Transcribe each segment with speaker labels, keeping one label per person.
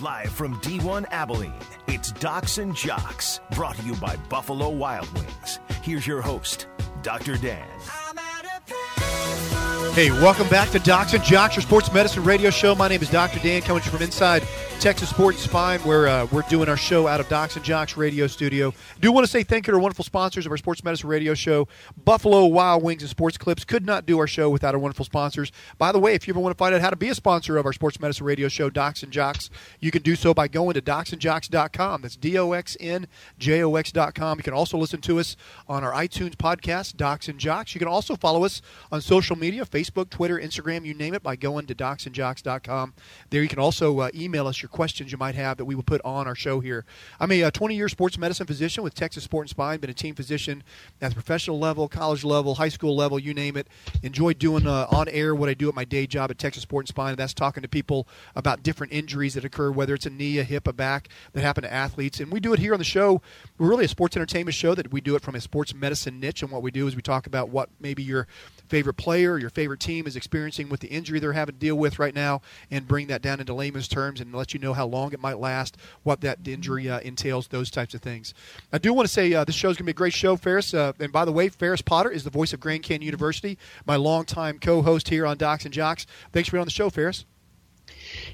Speaker 1: Live from D1 Abilene, it's Docs and Jocks, brought to you by Buffalo Wild Wings. Here's your host, Dr. Dan.
Speaker 2: Hey, welcome back to Docs and Jocks, your sports medicine radio show. My name is Dr. Dan, coming from inside Texas Sports Spine, where uh, we're doing our show out of Docs and Jocks radio studio. Do want to say thank you to our wonderful sponsors of our sports medicine radio show, Buffalo Wild Wings and Sports Clips. Could not do our show without our wonderful sponsors. By the way, if you ever want to find out how to be a sponsor of our sports medicine radio show, Docs and Jocks, you can do so by going to doxnjox.com. That's D O X N J O X.com. You can also listen to us on our iTunes podcast, Docs and Jocks. You can also follow us on social media, Facebook, Twitter, Instagram, you name it, by going to doxnjox.com. There you can also uh, email us your questions you might have that we will put on our show here. I'm a 20 year sports medicine physician with Texas Sport and Spine, been a team physician at the professional level, college level, high school level, you name it. Enjoy doing uh, on air what I do at my day job at Texas Sport and Spine, and that's talking to people about different injuries that occur, whether it's a knee, a hip, a back that happen to athletes. And we do it here on the show. We're really a sports entertainment show that we do it from a sports medicine niche. And what we do is we talk about what maybe your favorite player, your favorite team is experiencing with the injury they're having to deal with right now, and bring that down into layman's terms and let you know how long it might last, what that injury uh, entails, those types of things. I do want to say uh, this show is going to be a great show, Ferris. Uh, and by the way, Ferris Potter is the voice of Grand Canyon University, my longtime co-host here on Docs and Jocks. Thanks for being on the show, Ferris.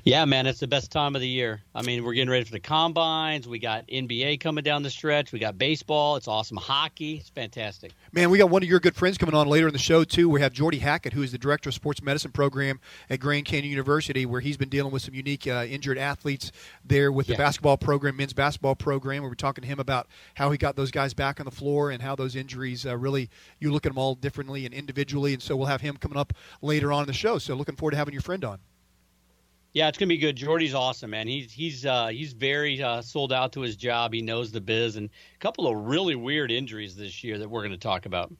Speaker 3: Yeah, man, it's the best time of the year. I mean, we're getting ready for the combines. We got NBA coming down the stretch. We got baseball. It's awesome. Hockey. It's fantastic.
Speaker 2: Man, we got one of your good friends coming on later in the show too. We have Geordie Hackett, who is the director of sports medicine program at Grand Canyon University, where he's been dealing with some unique uh, injured athletes there with
Speaker 3: Yeah.
Speaker 2: the basketball program, men's basketball program. We were talking to him about how he got those guys back on the floor and how those injuries uh, really you look at them all differently and individually. And so we'll have him coming up later on in the show. So looking forward to having your friend on.
Speaker 3: Yeah, it's gonna be good. Geordie's awesome, man. He's he's uh, he's very uh, sold out to his job. He knows the biz, and a couple of really weird injuries this year that we're to talk about.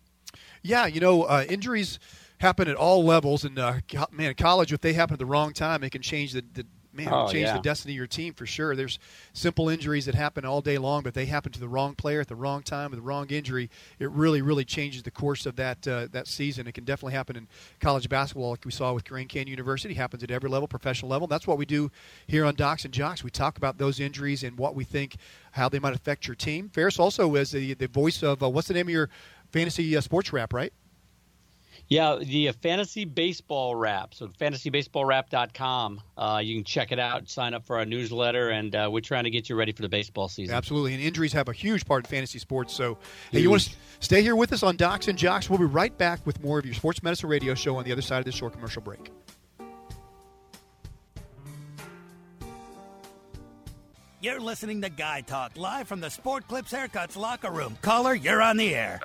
Speaker 2: Yeah, you know, uh, injuries happen at all levels, and uh, man, college, if they happen at the wrong time, it can change the, the man,
Speaker 3: Oh,
Speaker 2: change
Speaker 3: yeah.
Speaker 2: the destiny of your team for sure. There's simple injuries that happen all day long, but they happen to the wrong player at the wrong time with the wrong injury. It really, really changes the course of that uh, that season. It can definitely happen in college basketball, like we saw with Grand Canyon University. It happens at every level, professional level. That's what we do here on Docs and Jocks. We talk about those injuries and what we think, how they might affect your team. Ferris also is the the voice of uh, what's the name of your fantasy uh, sports rap, right?
Speaker 3: Yeah, the uh, fantasy baseball wrap. So fantasybaseballwrap.com. Uh, you can check it out. Sign up for our newsletter, and uh, we're trying to get you ready for the baseball season.
Speaker 2: Absolutely, and injuries have a huge part in fantasy sports. So, hey, you want to stay here with us on Docs and Jocks? We'll be right back with more of your sports medicine radio show on the other side of this short commercial break.
Speaker 4: You're listening to Guy Talk live from the Sport Clips Haircuts locker room. Caller, you're on the air.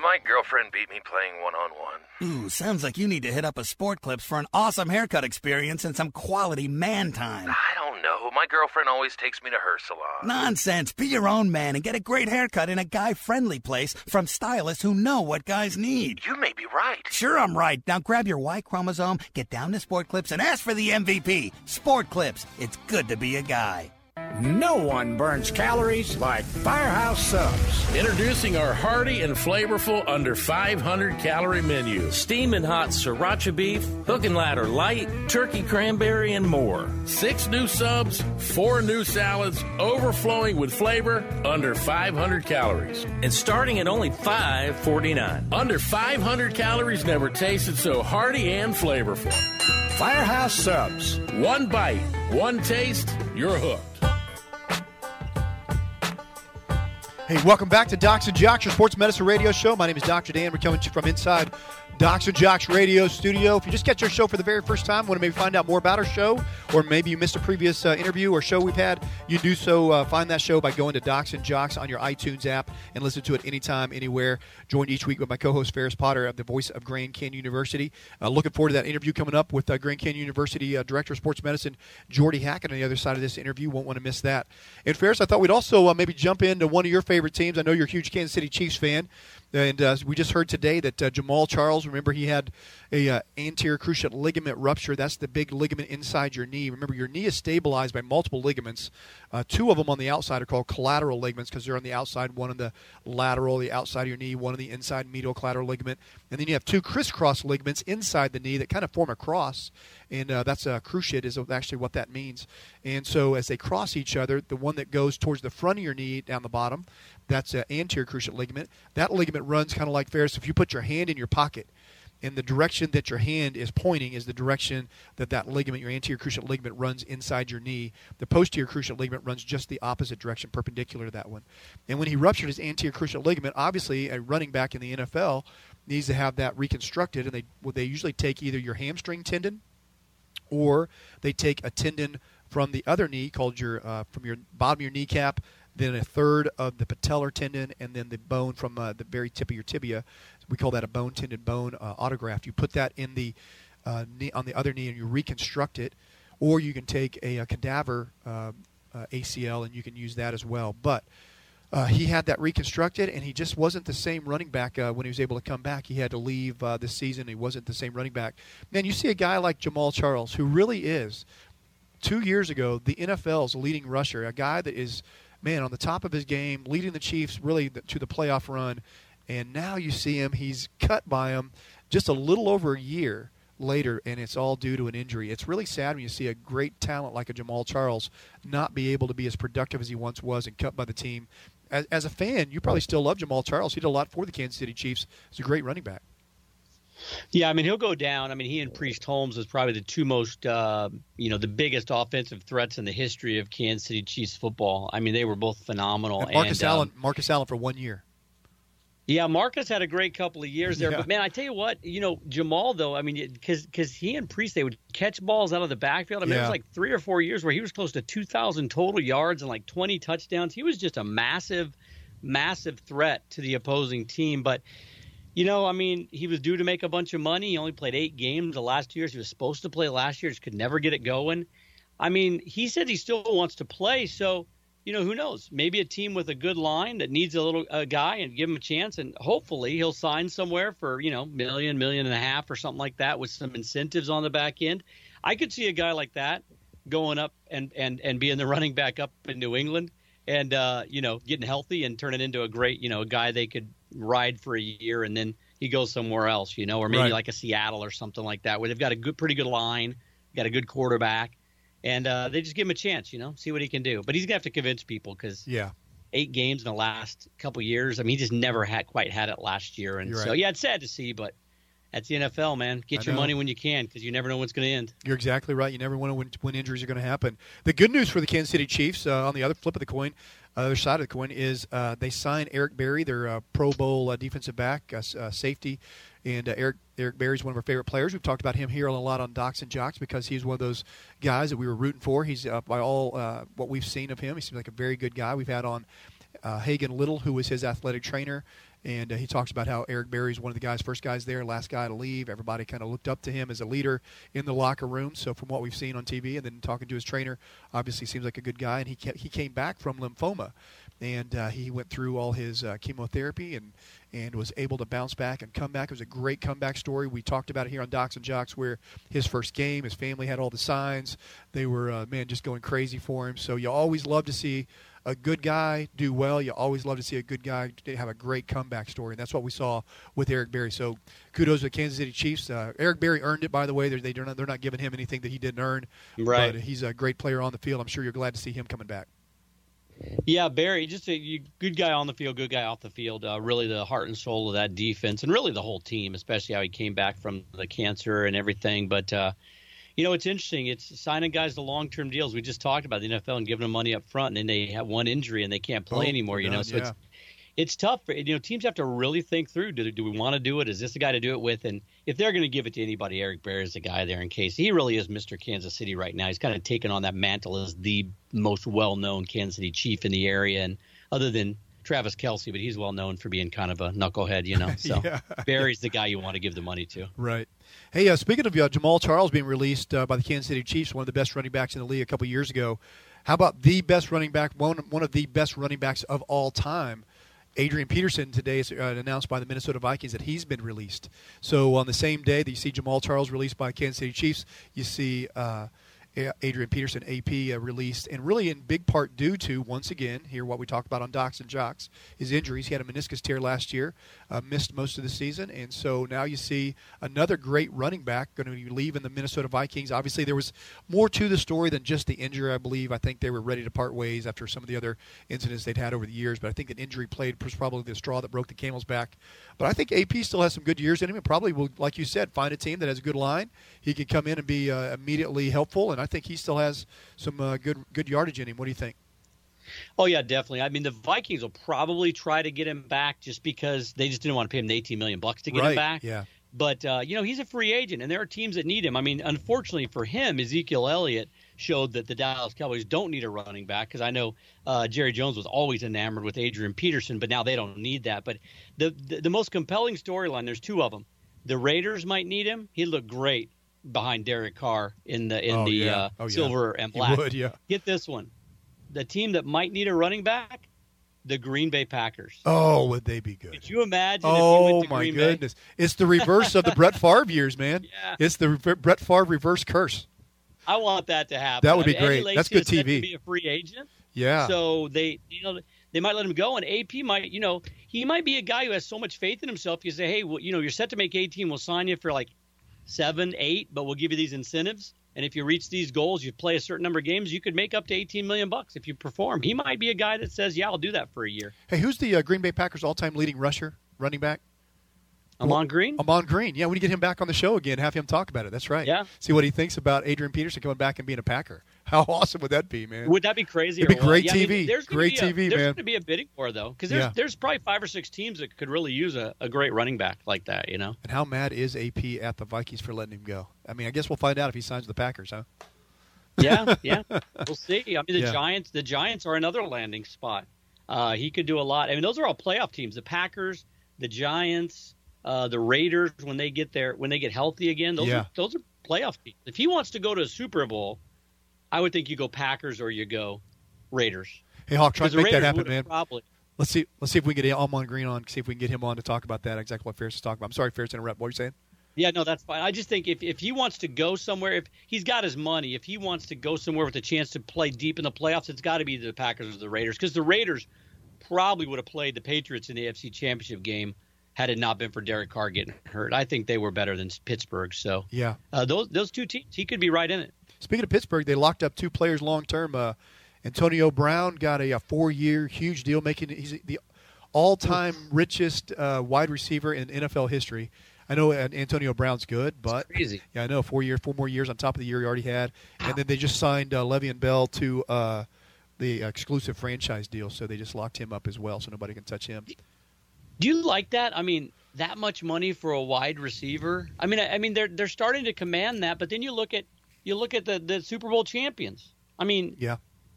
Speaker 5: My girlfriend beat me playing one on one.
Speaker 4: Ooh, sounds like you need to hit up a Sport Clips for an awesome haircut experience and some quality man time.
Speaker 5: I don't know. My girlfriend always takes me to her salon.
Speaker 4: Nonsense. Be your own man and get a great haircut in a guy friendly place from stylists who know what guys need.
Speaker 5: You may be right.
Speaker 4: Sure, I'm right. Now grab your Y chromosome, get down to Sport Clips, and ask for the MVP. Sport Clips. It's good to be a guy.
Speaker 6: No one burns calories like Firehouse Subs.
Speaker 7: Introducing our hearty and flavorful under 500 calorie menu.
Speaker 8: Steaming hot sriracha beef, hook and ladder light, turkey cranberry, and more.
Speaker 7: Six new subs, four new salads, overflowing with flavor, under 500 calories.
Speaker 8: And starting at only $5.49.
Speaker 7: Under 500 calories never tasted so hearty and flavorful.
Speaker 6: Firehouse Subs.
Speaker 7: One bite, one taste, you're hooked.
Speaker 2: Hey, welcome back to Docs and Jocks, your sports medicine radio show. My name is Dr. Dan. We're coming from inside Docs and Jocks radio studio. If you just catch our show for the very first time, want to maybe find out more about our show, or maybe you missed a previous uh, interview or show we've had, you do so. Uh, find that show by going to Docs and Jocks on your iTunes app and listen to it anytime, anywhere. Joined each week with my co-host Ferris Potter, of the voice of Grand Canyon University. Uh, looking forward to that interview coming up with uh, Grand Canyon University uh, Director of Sports Medicine Geordie Hackett on the other side of this interview. Won't want to miss that. And Ferris, I thought we'd also uh, maybe jump into one of your favorite teams. I know you're a huge Kansas City Chiefs fan. And uh, we just heard today that uh, Jamaal Charles, remember he had a uh, anterior cruciate ligament rupture. That's the big ligament inside your knee. Remember, your knee is stabilized by multiple ligaments. Uh, two of them on the outside are called collateral ligaments because they're on the outside. One on the lateral, the outside of your knee. One on the inside medial collateral ligament. and then you have two crisscross ligaments inside the knee that kind of form a cross, and uh, that's a cruciate is actually what that means. And so as they cross each other, the one that goes towards the front of your knee down the bottom, that's an anterior cruciate ligament. That ligament runs kind of like Ferris. If you put your hand in your pocket and the direction that your hand is pointing is the direction that that ligament, your anterior cruciate ligament, runs inside your knee. The posterior cruciate ligament runs just the opposite direction, perpendicular to that one. And when he ruptured his anterior cruciate ligament, obviously a running back in the NFL needs to have that reconstructed, and they well, they usually take either your hamstring tendon, or they take a tendon from the other knee called your uh, from your bottom of your kneecap then a third of the patellar tendon, and then the bone from uh, the very tip of your tibia. We call that a bone tendon bone uh, autograft. You put that in the uh, knee, on the other knee and you reconstruct it, or you can take a, a cadaver um, uh, ACL and you can use that as well. But uh, he had that reconstructed, and he just wasn't the same running back uh, when he was able to come back. He had to leave uh, this season. He wasn't the same running back. Man, you see a guy like Jamaal Charles, who really is, two years ago, the NFL's leading rusher, a guy that is – man, on the top of his game, leading the Chiefs really to the playoff run. And now you see him, he's cut by him just a little over a year later, and it's all due to an injury. It's really sad when you see a great talent like a Jamaal Charles not be able to be as productive as he once was and cut by the team. As, as a fan, you probably still love Jamaal Charles. He did a lot for the Kansas City Chiefs. He's a great running back.
Speaker 3: Yeah, I mean he'll go down. I mean he and Priest Holmes is probably the two most, uh, you know, the biggest offensive threats in the history of Kansas City Chiefs football. I mean they were both phenomenal.
Speaker 2: And Marcus
Speaker 3: and,
Speaker 2: Allen,
Speaker 3: um,
Speaker 2: Marcus Allen for one year.
Speaker 3: Yeah, Marcus had a great couple of years there,
Speaker 2: Yeah.
Speaker 3: but man, I tell you what, you know, Jamaal though, I mean, because because he and Priest they would catch balls out of the backfield. I mean, it was like three or four years where he was close to two thousand total yards and like twenty touchdowns. He was just a massive, massive threat to the opposing team. But you know, I mean, he was due to make a bunch of money. He only played eight games the last two years. He was supposed to play last year, just could never get it going. I mean, he said he still wants to play, so you know, who knows? Maybe a team with a good line that needs a little a guy and give him a chance, and hopefully he'll sign somewhere for you know million, million and a half or something like that with some incentives on the back end. I could see a guy like that going up and and and being the running back up in New England and uh, you know getting healthy and turning into a great you know a guy they could ride for a year and then he goes somewhere else, you know, or maybe
Speaker 2: Right.
Speaker 3: like a Seattle or something like that where they've got a good, pretty good line, got a good quarterback, and uh, they just give him a chance, you know, see what he can do. But he's gonna have to convince people because
Speaker 2: Yeah.
Speaker 3: eight games in the last couple years. I mean, he just never had quite had it last year, and
Speaker 2: You're
Speaker 3: so yeah, it's sad to see, but that's the NFL, man. Get
Speaker 2: I
Speaker 3: your
Speaker 2: know.
Speaker 3: money when you can because you never know what's going to end.
Speaker 2: You're exactly right. You never know when, when injuries are going to happen. The good news for the Kansas City Chiefs, uh, on the other flip of the coin, other side of the coin, is uh, they signed Eric Berry, their uh, Pro Bowl uh, defensive back, uh, uh, safety, and uh, Eric Eric Berry's one of our favorite players. We've talked about him here a lot on Docs and Jocks because he's one of those guys that we were rooting for. He's uh, by all uh, what we've seen of him, he seems like a very good guy. We've had on uh, Hagen Little, who was his athletic trainer, and uh, he talks about how Eric Berry's one of the guys, first guys there, last guy to leave. Everybody kind of looked up to him as a leader in the locker room. So from what we've seen on TV, and then talking to his trainer, obviously seems like a good guy. And he ca- he came back from lymphoma, and uh, he went through all his uh, chemotherapy and and was able to bounce back and come back. It was a great comeback story. We talked about it here on Docs and Jocks, where his first game, his family had all the signs. They were uh, man just going crazy for him. So you always love to see a good guy do well. You always love to see a good guy have a great comeback story, and that's what we saw with Eric Berry. So kudos to the Kansas City Chiefs. Uh, Eric Berry earned it, by the way. They're, they, they're not, they're not giving him anything that he didn't earn.
Speaker 3: Right.
Speaker 2: But he's a great player on the field. I'm sure you're glad to see him coming back.
Speaker 3: Yeah, Berry, just a you, good guy on the field, good guy off the field. Uh, really, the heart and soul of that defense, and really the whole team, especially how he came back from the cancer and everything. But uh, you know, it's interesting. It's signing guys to long-term deals. We just talked about the NFL and giving them money up front, and then they have one injury and they can't play
Speaker 2: Oh,
Speaker 3: anymore. You know, so
Speaker 2: yeah.
Speaker 3: it's it's tough. For, you know, teams have to really think through. Do, do we want to do it? Is this the guy to do it with? And if they're going to give it to anybody, Eric Berry is the guy there in case. He really is Mr. Kansas City right now. He's kind of taken on that mantle as the most well-known Kansas City Chief in the area, and other than Travis Kelce, but he's well known for being kind of a knucklehead, you know. So
Speaker 2: Yeah.
Speaker 3: Berry's the guy you want to give the money to.
Speaker 2: Right. Hey, uh, speaking of uh, Jamaal Charles being released uh, by the Kansas City Chiefs, one of the best running backs in the league a couple years ago, how about the best running back, one, one of the best running backs of all time? Adrian Peterson today is uh, announced by the Minnesota Vikings that he's been released. So on the same day that you see Jamaal Charles released by Kansas City Chiefs, you see uh, Adrian Peterson, AP, uh, released, and really in big part due to once again here what we talked about on Docs and Jocks, his injuries. He had a meniscus tear last year, uh, missed most of the season, and so now you see another great running back going to be leaving the Minnesota Vikings. Obviously, there was more to the story than just the injury. I believe I think they were ready to part ways after some of the other incidents they'd had over the years, but I think an injury played was probably the straw that broke the camel's back. But I think AP still has some good years in him, and probably will, like you said, find a team that has a good line. He can come in and be uh, immediately helpful, and I think he still has some uh, good good yardage in him. What do you think?
Speaker 3: Oh yeah, definitely. I mean, the Vikings will probably try to get him back just because they just didn't want to pay him the 18 million bucks to get
Speaker 2: right.
Speaker 3: him back.
Speaker 2: Yeah.
Speaker 3: But uh, you know, he's a free agent, and there are teams that need him. I mean, unfortunately for him, Ezekiel Elliott showed that the Dallas Cowboys don't need a running back because I know uh, Jerry Jones was always enamored with Adrian Peterson, but now they don't need that. But the the, the most compelling storyline, there's two of them. The Raiders might need him. He looked great behind Derek Carr in the in
Speaker 2: Oh,
Speaker 3: the
Speaker 2: yeah.
Speaker 3: uh,
Speaker 2: Oh, yeah.
Speaker 3: silver and black.
Speaker 2: would, yeah.
Speaker 3: Get this one. The team that might need a running back, the Green Bay Packers.
Speaker 2: Oh, would they be good?
Speaker 3: Could you imagine if you
Speaker 2: Oh
Speaker 3: to
Speaker 2: my
Speaker 3: Green
Speaker 2: goodness! It's the reverse of the Brett Favre years, man.
Speaker 3: Yeah.
Speaker 2: It's the re- Brett Favre reverse curse.
Speaker 3: I want that to happen.
Speaker 2: That would
Speaker 3: I
Speaker 2: be
Speaker 3: mean,
Speaker 2: great.
Speaker 3: Lacy
Speaker 2: That's good TV.
Speaker 3: Be a free agent,
Speaker 2: Yeah.
Speaker 3: so they you know they might let him go, and AP might you know he might be a guy who has so much faith in himself. You say, hey, well, you know, you're set to make 18. We'll sign you for like seven, eight, but we'll give you these incentives. And if you reach these goals, you play a certain number of games, you could make up to 18 million bucks if you perform. He might be a guy that says, "Yeah, I'll do that for a year."
Speaker 2: hey, who's the uh, Green Bay Packers all-time leading rusher, running back?
Speaker 3: Ahman Green.
Speaker 2: Ahman Green. Yeah, we need to get him back on the show again. Have him talk about it. That's right.
Speaker 3: Yeah.
Speaker 2: See what he thinks about Adrian Peterson coming back and being a Packer. How awesome would that be, man?
Speaker 3: Would that be crazy?
Speaker 2: It'd
Speaker 3: or
Speaker 2: be great?
Speaker 3: Yeah, I
Speaker 2: TV.
Speaker 3: mean, there's
Speaker 2: Great
Speaker 3: be a-
Speaker 2: TV,
Speaker 3: there's
Speaker 2: man.
Speaker 3: going to be a bidding war though, because there's
Speaker 2: Yeah.
Speaker 3: there's probably five or six teams that could really use a, a great running back like that. You know?
Speaker 2: and how mad is AP at the Vikings for letting him go? I mean, I guess we'll find out if he signs with the Packers, huh?
Speaker 3: Yeah, yeah. We'll see. I mean, the
Speaker 2: Yeah.
Speaker 3: Giants. The Giants are another landing spot. Uh, he could do a lot. I mean, those are all playoff teams. The Packers, the Giants, uh, the Raiders. When they get there, when they get healthy again, those
Speaker 2: Yeah.
Speaker 3: are those are playoff teams. If he wants to go to a Super Bowl, I would think you go Packers or you go Raiders.
Speaker 2: Hey, Hawk, try to make that
Speaker 3: Raiders
Speaker 2: happen, man.
Speaker 3: Probably.
Speaker 2: Let's see. Let's see if we can get Ahman Green on. See if we can get him on to talk about that. Exactly what Ferris is talking about. I'm sorry, Ferris, to interrupt. What are you saying?
Speaker 3: Yeah, no, that's fine. I just think if, if he wants to go somewhere, if he's got his money, if he wants to go somewhere with a chance to play deep in the playoffs, it's got to be the Packers or the Raiders because the Raiders probably would have played the Patriots in the AFC Championship game had it not been for Derek Carr getting hurt. I think they were better than Pittsburgh. So
Speaker 2: Yeah.
Speaker 3: uh, those those two teams, he could be right in it.
Speaker 2: Speaking of Pittsburgh, they locked up two players long term. Uh, Antonio Brown got a, a four year huge deal, making he's the all time richest uh, wide receiver in NFL history. I know uh, Antonio Brown's good, but
Speaker 3: Crazy.
Speaker 2: yeah, I know four year, four more years on top of the year he already had, and then they just signed uh, Le'Veon Bell to uh, the exclusive franchise deal, so they just locked him up as well, so nobody can touch him.
Speaker 3: Do you like that? I mean, that much money for a wide receiver. I mean, I, I mean, they're they're starting to command that, but then you look at you look at the the Super Bowl champions. I mean,
Speaker 2: Yeah,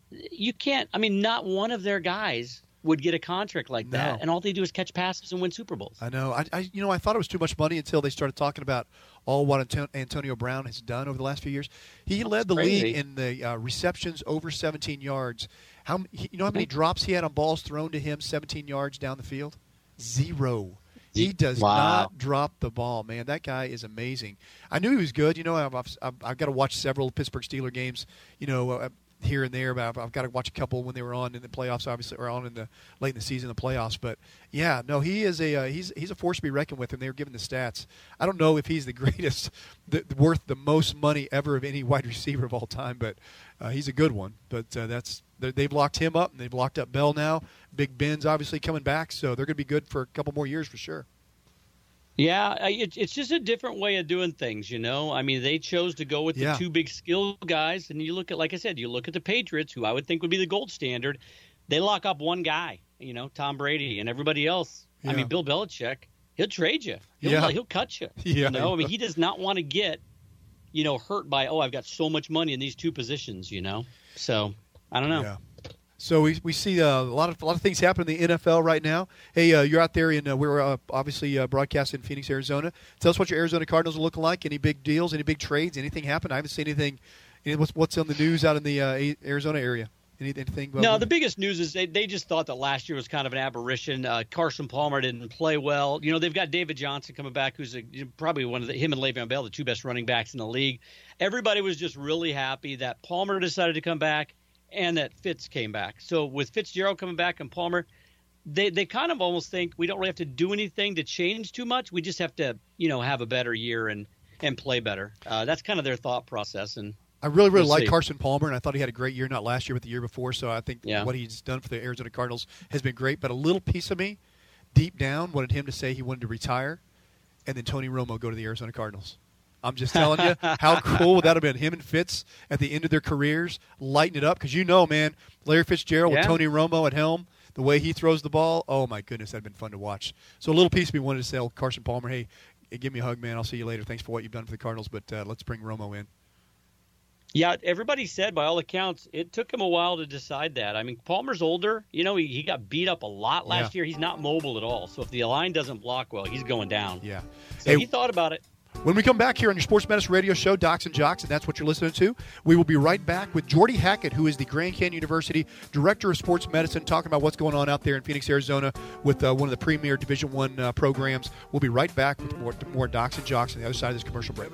Speaker 3: you can't. I mean, not one of their guys would get a contract like that, and all they do is catch passes and win Super Bowls.
Speaker 2: I know. I, I you know I thought it was too much money until they started talking about all what Antonio Brown has done over the last few years. He led the
Speaker 3: crazy.
Speaker 2: league in the uh, receptions over 17 yards. How you know how many drops he had on balls thrown to him 17 yards down the field? Zero. He does
Speaker 3: Wow.
Speaker 2: not drop the ball, man. That guy is amazing. I knew he was good. You know, I've, I've, I've, got to watch several Pittsburgh Steeler games. You know, uh, here and there, but I've, I've got to watch a couple when they were on in the playoffs, obviously, or on in the late in the season, the playoffs. But yeah, no, he is a uh, he's he's a force to be reckoned with, and they were given the stats. I don't know if he's the greatest, the, worth the most money ever of any wide receiver of all time, but uh, he's a good one. But uh, that's they've locked him up, and they've locked up Bell now. Big Ben's obviously coming back, so they're going to be good for a couple more years for sure.
Speaker 3: Yeah, it, it's just a different way of doing things, you know. I mean, they chose to go with
Speaker 2: Yeah.
Speaker 3: the two big skill guys, and you look at, like I said, you look at the Patriots, who I would think would be the gold standard. They lock up one guy, you know, Tom Brady, and everybody else. I mean, Bill Belichick, he'll trade you. He'll,
Speaker 2: Yeah.
Speaker 3: he'll cut you.
Speaker 2: Yeah.
Speaker 3: You know, I mean, he does not want to get, you know, hurt by oh, I've got so much money in these two positions, you know. So I don't know.
Speaker 2: Yeah. So we, we see uh, a lot of a lot of things happen in the NFL right now. Hey, uh, you're out there in uh, we're uh, obviously uh, broadcasting in Phoenix, Arizona. Tell us what your Arizona Cardinals are looking like. Any big deals? Any big trades? Anything happen? I haven't seen anything. any- What's what's on the news out in the uh, Arizona area? Anything?
Speaker 3: No, the biggest news is they, they just thought that last year was kind of an aberration. Uh, Carson Palmer didn't play well. You know, they've got David Johnson coming back, who's a, probably one of the, him and Le'Veon Bell, the two best running backs in the league. Everybody was just really happy that Palmer decided to come back and that Fitz came back. So with Fitzgerald coming back and Palmer, they they kind of almost think we don't really have to do anything to change too much. We just have to, you know, have a better year and and play better. Uh, that's kind of their thought process. And
Speaker 2: I really, really
Speaker 3: we'll
Speaker 2: like
Speaker 3: see.
Speaker 2: Carson Palmer, and I thought he had a great year, not last year, but the year before. So I think
Speaker 3: Yeah.
Speaker 2: what he's done for the Arizona Cardinals has been great. But a little piece of me, deep down, wanted him to say he wanted to retire, and then Tony Romo go to the Arizona Cardinals. I'm just telling you, how cool would that have been? Him and Fitz at the end of their careers, lighting it up. Because you know, man, Larry Fitzgerald with Tony Romo at helm, the way he throws the ball, oh my goodness, that'd been fun to watch. So a little piece me wanted to say, oh, Carson Palmer, hey, give me a hug, man. I'll see you later. Thanks for what you've done for the Cardinals, but uh, let's bring Romo in.
Speaker 3: Yeah, everybody said by all accounts it took him a while to decide that. I mean, Palmer's older. You know, he, he got beat up a lot last
Speaker 2: Yeah.
Speaker 3: year. He's not mobile at all. So if the line doesn't block well, he's going down.
Speaker 2: Yeah.
Speaker 3: So
Speaker 2: Hey,
Speaker 3: he thought about it.
Speaker 2: When we come back here on your Sports Medicine Radio Show, Docs and Jocks, and that's what you're listening to, we will be right back with Geordie Hackett, who is the Grand Canyon University Director of Sports Medicine, talking about what's going on out there in Phoenix, Arizona, with uh, one of the premier Division One uh, programs. We'll be right back with more, more Docs and Jocks on the other side of this commercial break.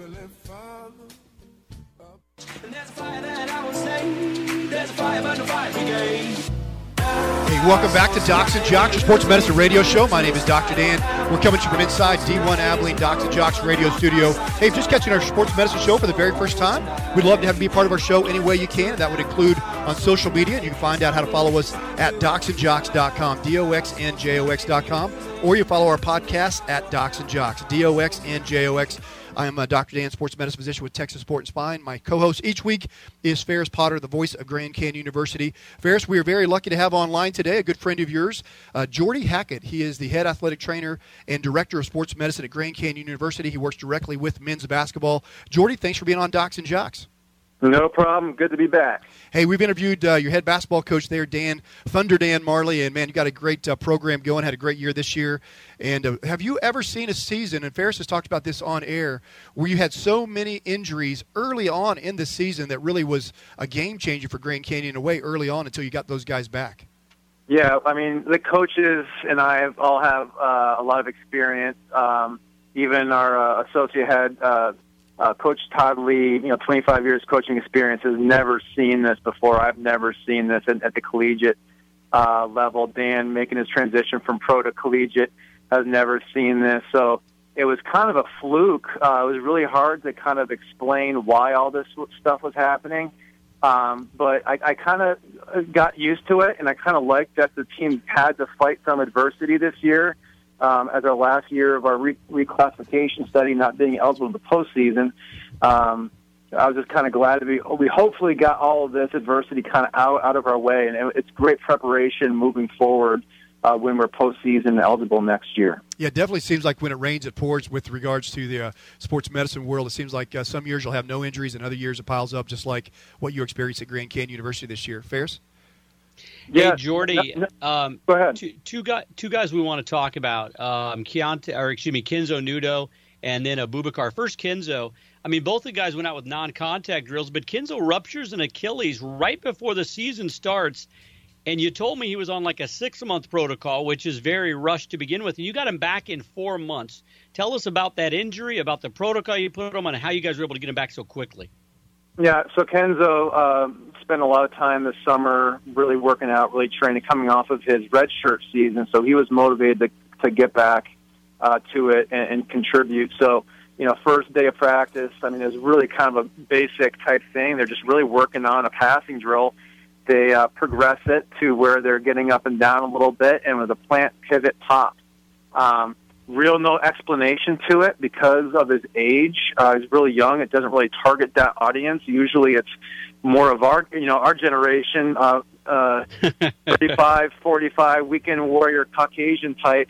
Speaker 2: Hey, welcome back to Docs and Jocks, your sports medicine radio show. My name is Dr. Dan. We're coming to you from inside D1 Abilene Docs and Jocks radio studio. Hey, if just catching our sports medicine show for the very first time, we'd love to have you be part of our show any way you can. That would include on social media. And you can find out how to follow us at doxnjox.com, D-O-X-N-J-O-X.com, or you follow our podcast at Docs and Jocks, D-O-X-N-J-O-X. I am uh, Dr. Dan, sports medicine physician with Texas Sport and Spine. My co-host each week is Ferris Potter, the voice of Grand Canyon University. Ferris, we are very lucky to have online today a good friend of yours, uh, Geordie Hackett. He is the head athletic trainer and director of sports medicine at Grand Canyon University. He works directly with men's basketball. Geordie, thanks for being on Docs and Jocks.
Speaker 9: No problem. Good to be back.
Speaker 2: Hey, we've interviewed uh, your head basketball coach there, Dan Thunder Dan Majerle, and man, you got a great uh, program going. Had a great year this year. And uh, have you ever seen a season? And Ferris has talked about this on air, where you had so many injuries early on in the season that really was a game changer for Grand Canyon away early on until you got those guys back.
Speaker 9: Yeah, I mean, the coaches and I all have uh, a lot of experience. Um, even our uh, associate head, uh, Coach Todd Lee, you know, 25 years coaching experience, has never seen this before. I've never seen this at, at the collegiate uh, level. Dan making his transition from pro to collegiate has never seen this. So it was kind of a fluke. Uh, it was really hard to kind of explain why all this stuff was happening. Um, but I, I kind of got used to it, and I kind of liked that the team had to fight some adversity this year. Um, as our last year of our re- reclassification study, not being eligible to postseason, um, I was just kind of glad to be. We hopefully got all of this adversity kind of out out of our way, and it's great preparation moving forward uh, when we're postseason eligible next year.
Speaker 2: Yeah, it definitely seems like when it rains, it pours. With regards to the uh, sports medicine world, it seems like uh, some years you'll have no injuries, and other years it piles up, just like what you experienced at Grand Canyon University this year. Ferris?
Speaker 9: Yeah,
Speaker 3: hey, Geordie.
Speaker 9: no-
Speaker 3: um,
Speaker 9: Go ahead.
Speaker 3: Two, two guys, two guys we want to talk about. Um, Keontae, or excuse me, Kenzo Nudo, and then Abubakar. First, Kenzo. I mean, both of the guys went out with non-contact drills, but Kenzo ruptures an Achilles right before the season starts. And you told me he was on like a six-month protocol, which is very rushed to begin with. And you got him back in four months. Tell us about that injury, about the protocol you put him on, and how you guys were able to get him back so quickly.
Speaker 9: Yeah, so Kenzo uh, spent a lot of time this summer really working out, really training, coming off of his redshirt season. So he was motivated to, to get back uh, to it and, and contribute. So, you know, first day of practice, I mean, it was really kind of a basic type thing. They're just really working on a passing drill. They uh, progress it to where they're getting up and down a little bit, and with a plant pivot pop. Um, real no explanation to it because of his age. Uh, he's really young. It doesn't really target that audience. Usually, it's more of our, you know, our generation, uh, uh, 35, 45, weekend warrior, Caucasian type.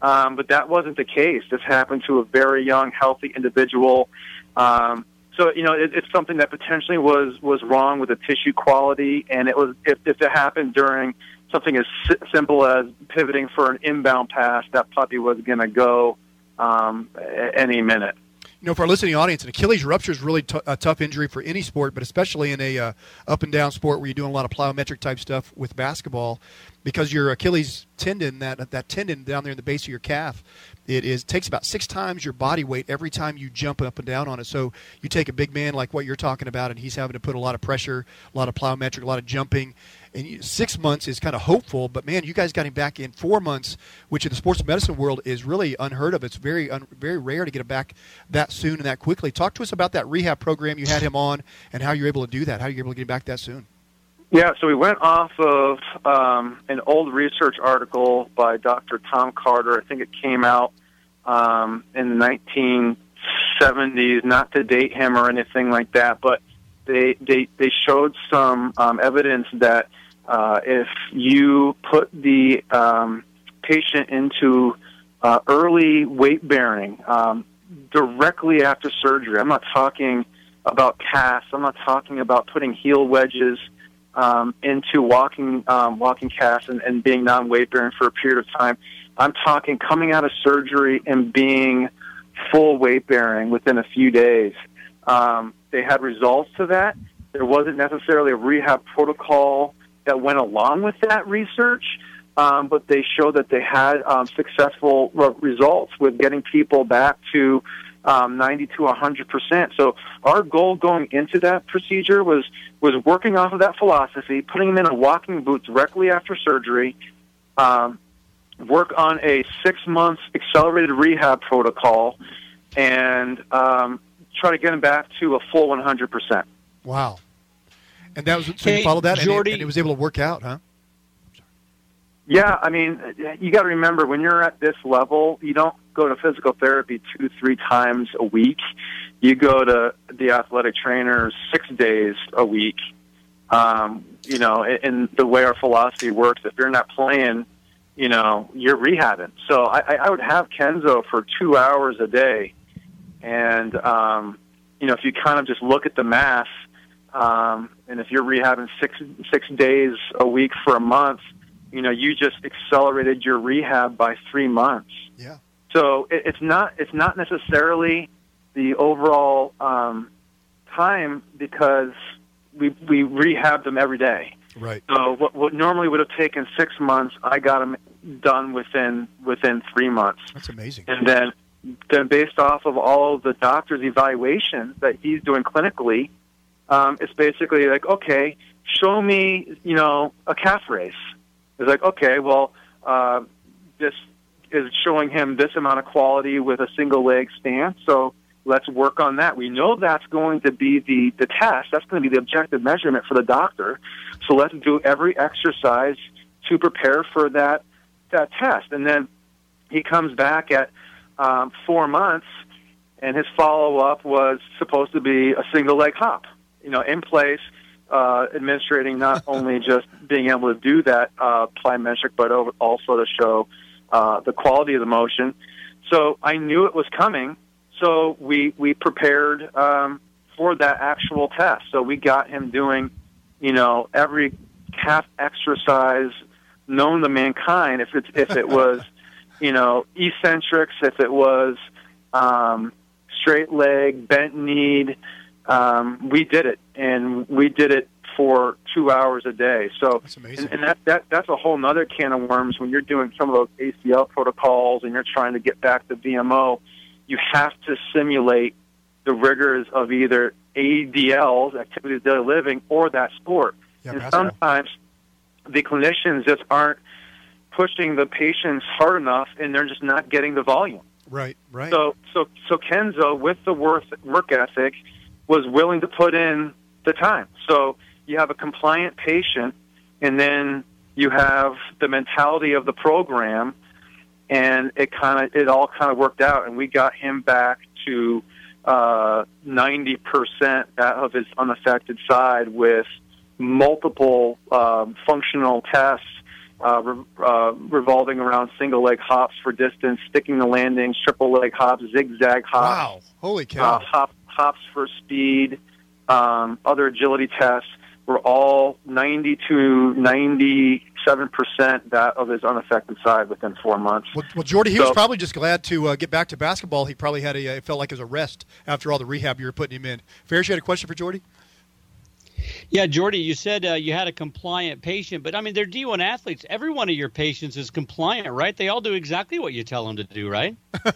Speaker 9: Um, but that wasn't the case. This happened to a very young, healthy individual. Um, so you know, it, it's something that potentially was was wrong with the tissue quality, and it was if, if it happened during something as si- simple as pivoting for an inbound pass, that puppy was going to go um, any minute.
Speaker 2: you know, for our listening audience, an Achilles rupture is really t- a tough injury for any sport, but especially in a uh, up and down sport where you're doing a lot of plyometric type stuff with basketball, because your Achilles tendon, that that tendon down there in the base of your calf, it is takes about six times your body weight every time you jump up and down on it. So you take a big man like what you're talking about, and he's having to put a lot of pressure, a lot of plyometric, a lot of jumping and you, six months is kind of hopeful. But man, you guys got him back in four months, which in the sports medicine world is really unheard of. It's very un, very rare to get him back that soon and that quickly. Talk to us about that rehab program you had him on, and how you're able to do that. How you're able to get him back that soon.
Speaker 9: Yeah, so we went off of um, an old research article by Dr. Tom Carter. I think it came out um, in the 1970s. Not to date him or anything like that, but they they they showed some um, evidence that uh, if you put the um, patient into uh, early weight bearing um, directly after surgery, I'm not talking about casts. I'm not talking about putting heel wedges um, into walking um, walking casts and, and being non weight bearing for a period of time. I'm talking coming out of surgery and being full weight bearing within a few days. Um, they had results to that. There wasn't necessarily a rehab protocol that went along with that research, um, but they showed that they had um, successful re- results with getting people back to um, 90 to 100 percent. So our goal going into that procedure was was working off of that philosophy, putting them in a walking boot directly after surgery, um, work on a six month accelerated rehab protocol, and um, try to get him back to a full 100 percent.
Speaker 2: Wow. And that was so
Speaker 3: hey,
Speaker 2: you followed that,
Speaker 3: Geordie,
Speaker 2: and, it, was able to work out, huh?
Speaker 9: Yeah, I mean, you got to remember when you're at this level, you don't go to physical therapy two, three times a week. You go to the athletic trainers six days a week. Um, you know, and the way our philosophy works, if you're not playing, you know, you're rehabbing. So I, I would have Kenzo for two hours a day, and um, you know, if you kind of just look at the math, um, and if you're rehabbing six six days a week for a month you know, you just accelerated your rehab by three months.
Speaker 2: Yeah.
Speaker 9: So it, it's not it's not necessarily the overall um, time because we we rehab them every day.
Speaker 2: Right.
Speaker 9: So what, what normally would have taken six months, I got them done within within three months.
Speaker 2: That's amazing.
Speaker 9: And then then based off of all of the doctor's evaluations that he's doing clinically, um, it's basically like, okay, show me, you know, a calf race. It's like, okay, well, uh, this is showing him this amount of quality with a single leg stance, so let's work on that. We know that's going to be the, the test. That's going to be the objective measurement for the doctor. So let's do every exercise to prepare for that that test. And then he comes back at um, four months, and his follow up was supposed to be a single leg hop, you know, in place uh, administrating not only just being able to do that uh, plyometric, but also to show uh, the quality of the motion. So I knew it was coming. So we we prepared um, for that actual test. So we got him doing, you know, every calf exercise known to mankind. If it if it was, you know, eccentrics, if it was um, straight leg, bent knee, um, we did it, and we did it for two hours a day. So, that's
Speaker 2: and,
Speaker 9: and that, that that's a whole other can of worms when you're doing some of those ACL protocols and you're trying to get back to VMO. You have to simulate the rigors of either ADLs, activities of daily living, or that sport.
Speaker 2: Yeah,
Speaker 9: and sometimes the clinicians just aren't pushing the patients hard enough, and they're just not getting the volume.
Speaker 2: Right, right.
Speaker 9: So, so, so Kenzo, with the work work ethic, was willing to put in the time. So you have a compliant patient, and then you have the mentality of the program, and it kind of it all kind of worked out, and we got him back to uh, ninety percent of his unaffected side with multiple um, functional tests. Uh, re- uh, revolving around single leg hops for distance, sticking the landings, triple leg hops, zigzag hops.
Speaker 2: Wow! Holy cow!
Speaker 9: Uh, hop, hops for speed, um, other agility tests. were all 90 to 97 percent that of his unaffected side within four months.
Speaker 2: Well, well Geordie, he
Speaker 9: So-
Speaker 2: was probably just glad to uh, get back to basketball. He probably had a, uh, it felt like it was a rest after all the rehab you were putting him in. Ferris, you had a question for Geordie?
Speaker 3: Yeah, Geordie, you said uh, you had a compliant patient, but I mean, they're D1 athletes. Every one of your patients is compliant, right? They all do exactly what you tell them to do, right?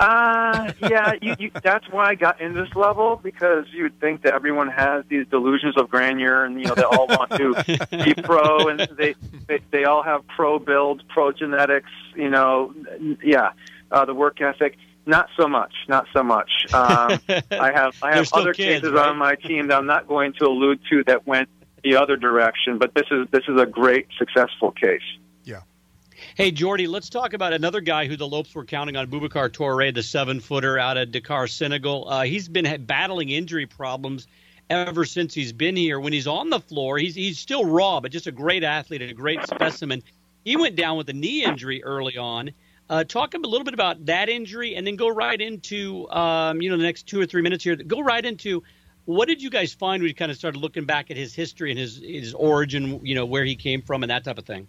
Speaker 9: Uh, yeah, you, you, that's why I got in this level because you would think that everyone has these delusions of grandeur, and you know they all want to be pro, and they, they they all have pro build, pro genetics. You know, yeah, uh, the work ethic. Not so much. Not so much. Um, I have I have other
Speaker 3: kids,
Speaker 9: cases
Speaker 3: right?
Speaker 9: on my team that I'm not going to allude to that went the other direction, but this is this is a great successful case. Yeah.
Speaker 3: Hey, Geordie, let's talk about another guy who the Lopes were counting on, Boubacar Touré, the seven-footer out of Dakar, Senegal. Uh, he's been battling injury problems ever since he's been here. When he's on the floor, he's he's still raw, but just a great athlete and a great specimen. He went down with a knee injury early on. Uh, talk a little bit about that injury, and then go right into um, you know the next two or three minutes here. Go right into what did you guys find when you kind of started looking back at his history and his his origin, you know where he came from and that type of thing.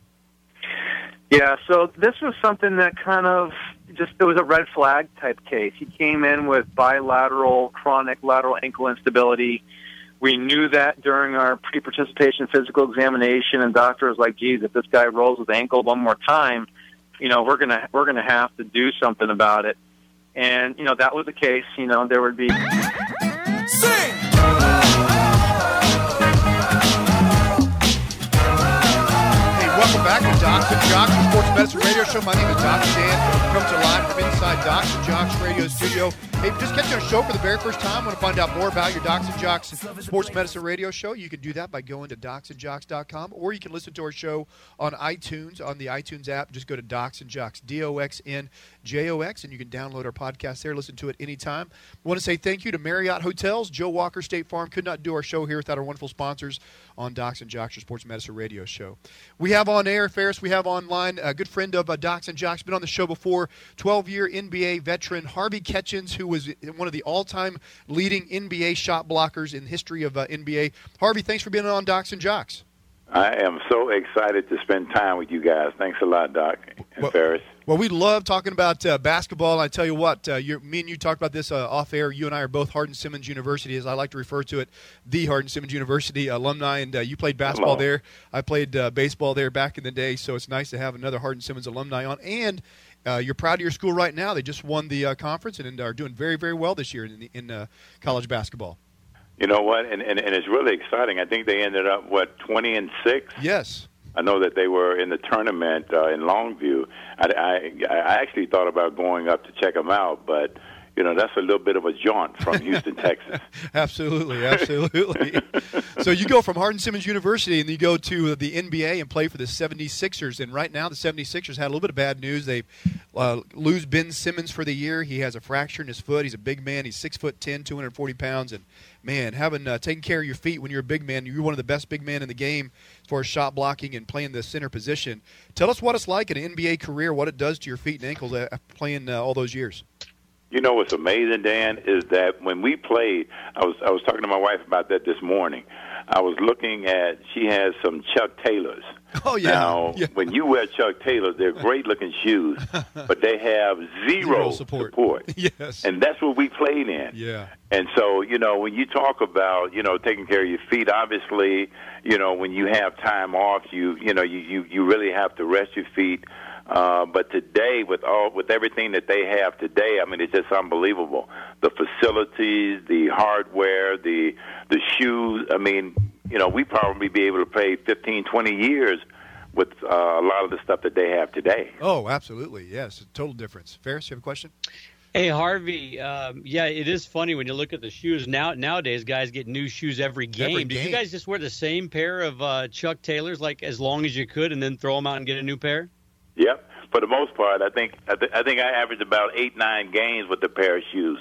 Speaker 9: Yeah, so this was something that kind of just it was a red flag type case. He came in with bilateral chronic lateral ankle instability. We knew that during our pre-participation physical examination, and doctor was like, "Geez, if this guy rolls his ankle one more time, you know, we're gonna we're gonna have to do something about it." And you know that was the case. You know, there would be
Speaker 2: Hey, welcome back to Docs and Jocks, the Sports Medicine Radio Show. My name is Dr. Dan. Comes to live from inside Docs and Jocks Radio Studio. Hey, if you're just catching our show for the very first time, want to find out more about your Docs and Jocks Sports Medicine Radio Show, you can do that by going to doxnjox.com, or you can listen to our show on iTunes, on the iTunes app. Just go to Docs and Jocks, D-O-X-N-J-O-X, and you can download our podcast there, listen to it anytime. I want to say thank you to Marriott Hotels, Joe Walker State Farm. Could not do our show here without our wonderful sponsors on Docs and Jocks, your Sports Medicine Radio Show. We have on air, Ferris, we have online a good friend of uh, Docs and Jocks, been on the show before, 12-year NBA veteran Harvey Catchings, who was one of the all-time leading NBA shot blockers in the history of uh, NBA. Harvey, thanks for being on Docs and Jocks.
Speaker 10: I am so excited to spend time with you guys. Thanks a lot, Doc and
Speaker 2: Well-
Speaker 10: Ferris.
Speaker 2: Well, we love talking about uh, basketball. I tell you what, uh, you're, me and you talked about this uh, off air. You and I are both Hardin Simmons University, as I like to refer to it, the Hardin Simmons University alumni. And uh, you played basketball
Speaker 10: Hello.
Speaker 2: there. I played uh, baseball there back in the day. So it's nice to have another Hardin Simmons alumni on. And uh, you're proud of your school right now. They just won the uh, conference and, are doing very, very well this year in, the, in uh, college basketball.
Speaker 10: You know what? And, and and it's really exciting. I think they ended up what twenty and six.
Speaker 2: Yes.
Speaker 10: I know that they were in the tournament uh, in Longview. I, I I actually thought about going up to check them out, but you know that's a little bit of a jaunt from Houston, Texas.
Speaker 2: Absolutely, absolutely. so you go from Hardin Simmons University and you go to the NBA and play for the 76ers. And right now, the 76ers had a little bit of bad news. They uh, lose Ben Simmons for the year. He has a fracture in his foot. He's a big man. He's six foot ten, 240 pounds. And man, having uh, taken care of your feet when you're a big man, you're one of the best big men in the game as far as shot blocking and playing the center position. Tell us what it's like in an NBA career, what it does to your feet and ankles uh, playing uh, all those years.
Speaker 10: You know what's amazing, Dan, is that when we played, I was I was talking to my wife about that this morning. I was looking at she has some Chuck Taylors.
Speaker 2: Oh yeah.
Speaker 10: Now,
Speaker 2: yeah.
Speaker 10: when you wear Chuck Taylors, they're great looking shoes, but they have zero,
Speaker 2: Zero support. yes.
Speaker 10: And that's what we played in.
Speaker 2: yeah.
Speaker 10: And so, you know, when you talk about, you know, taking care of your feet, obviously, you know, when you have time off, you, you know, you, you, you really have to rest your feet. Uh, but today, with all, with everything that they have today, I mean, it's just unbelievable. The facilities, the hardware, the, the shoes. I mean, you know, we probably be able to play 15, 20 years with uh, a lot of the stuff that they have today.
Speaker 2: Oh, absolutely. Yes. Total difference. Ferris, you have a question?
Speaker 3: Hey Harvey, um, yeah, it is funny when you look at the shoes now. Nowadays, guys get new shoes every game.
Speaker 2: Every
Speaker 3: Did you guys just wear the same pair of uh, Chuck Taylors like as long as you could, and then throw them out and get a new pair?
Speaker 10: Yep. For the most part, I think I, th- I think I averaged about eight nine games with a pair of shoes.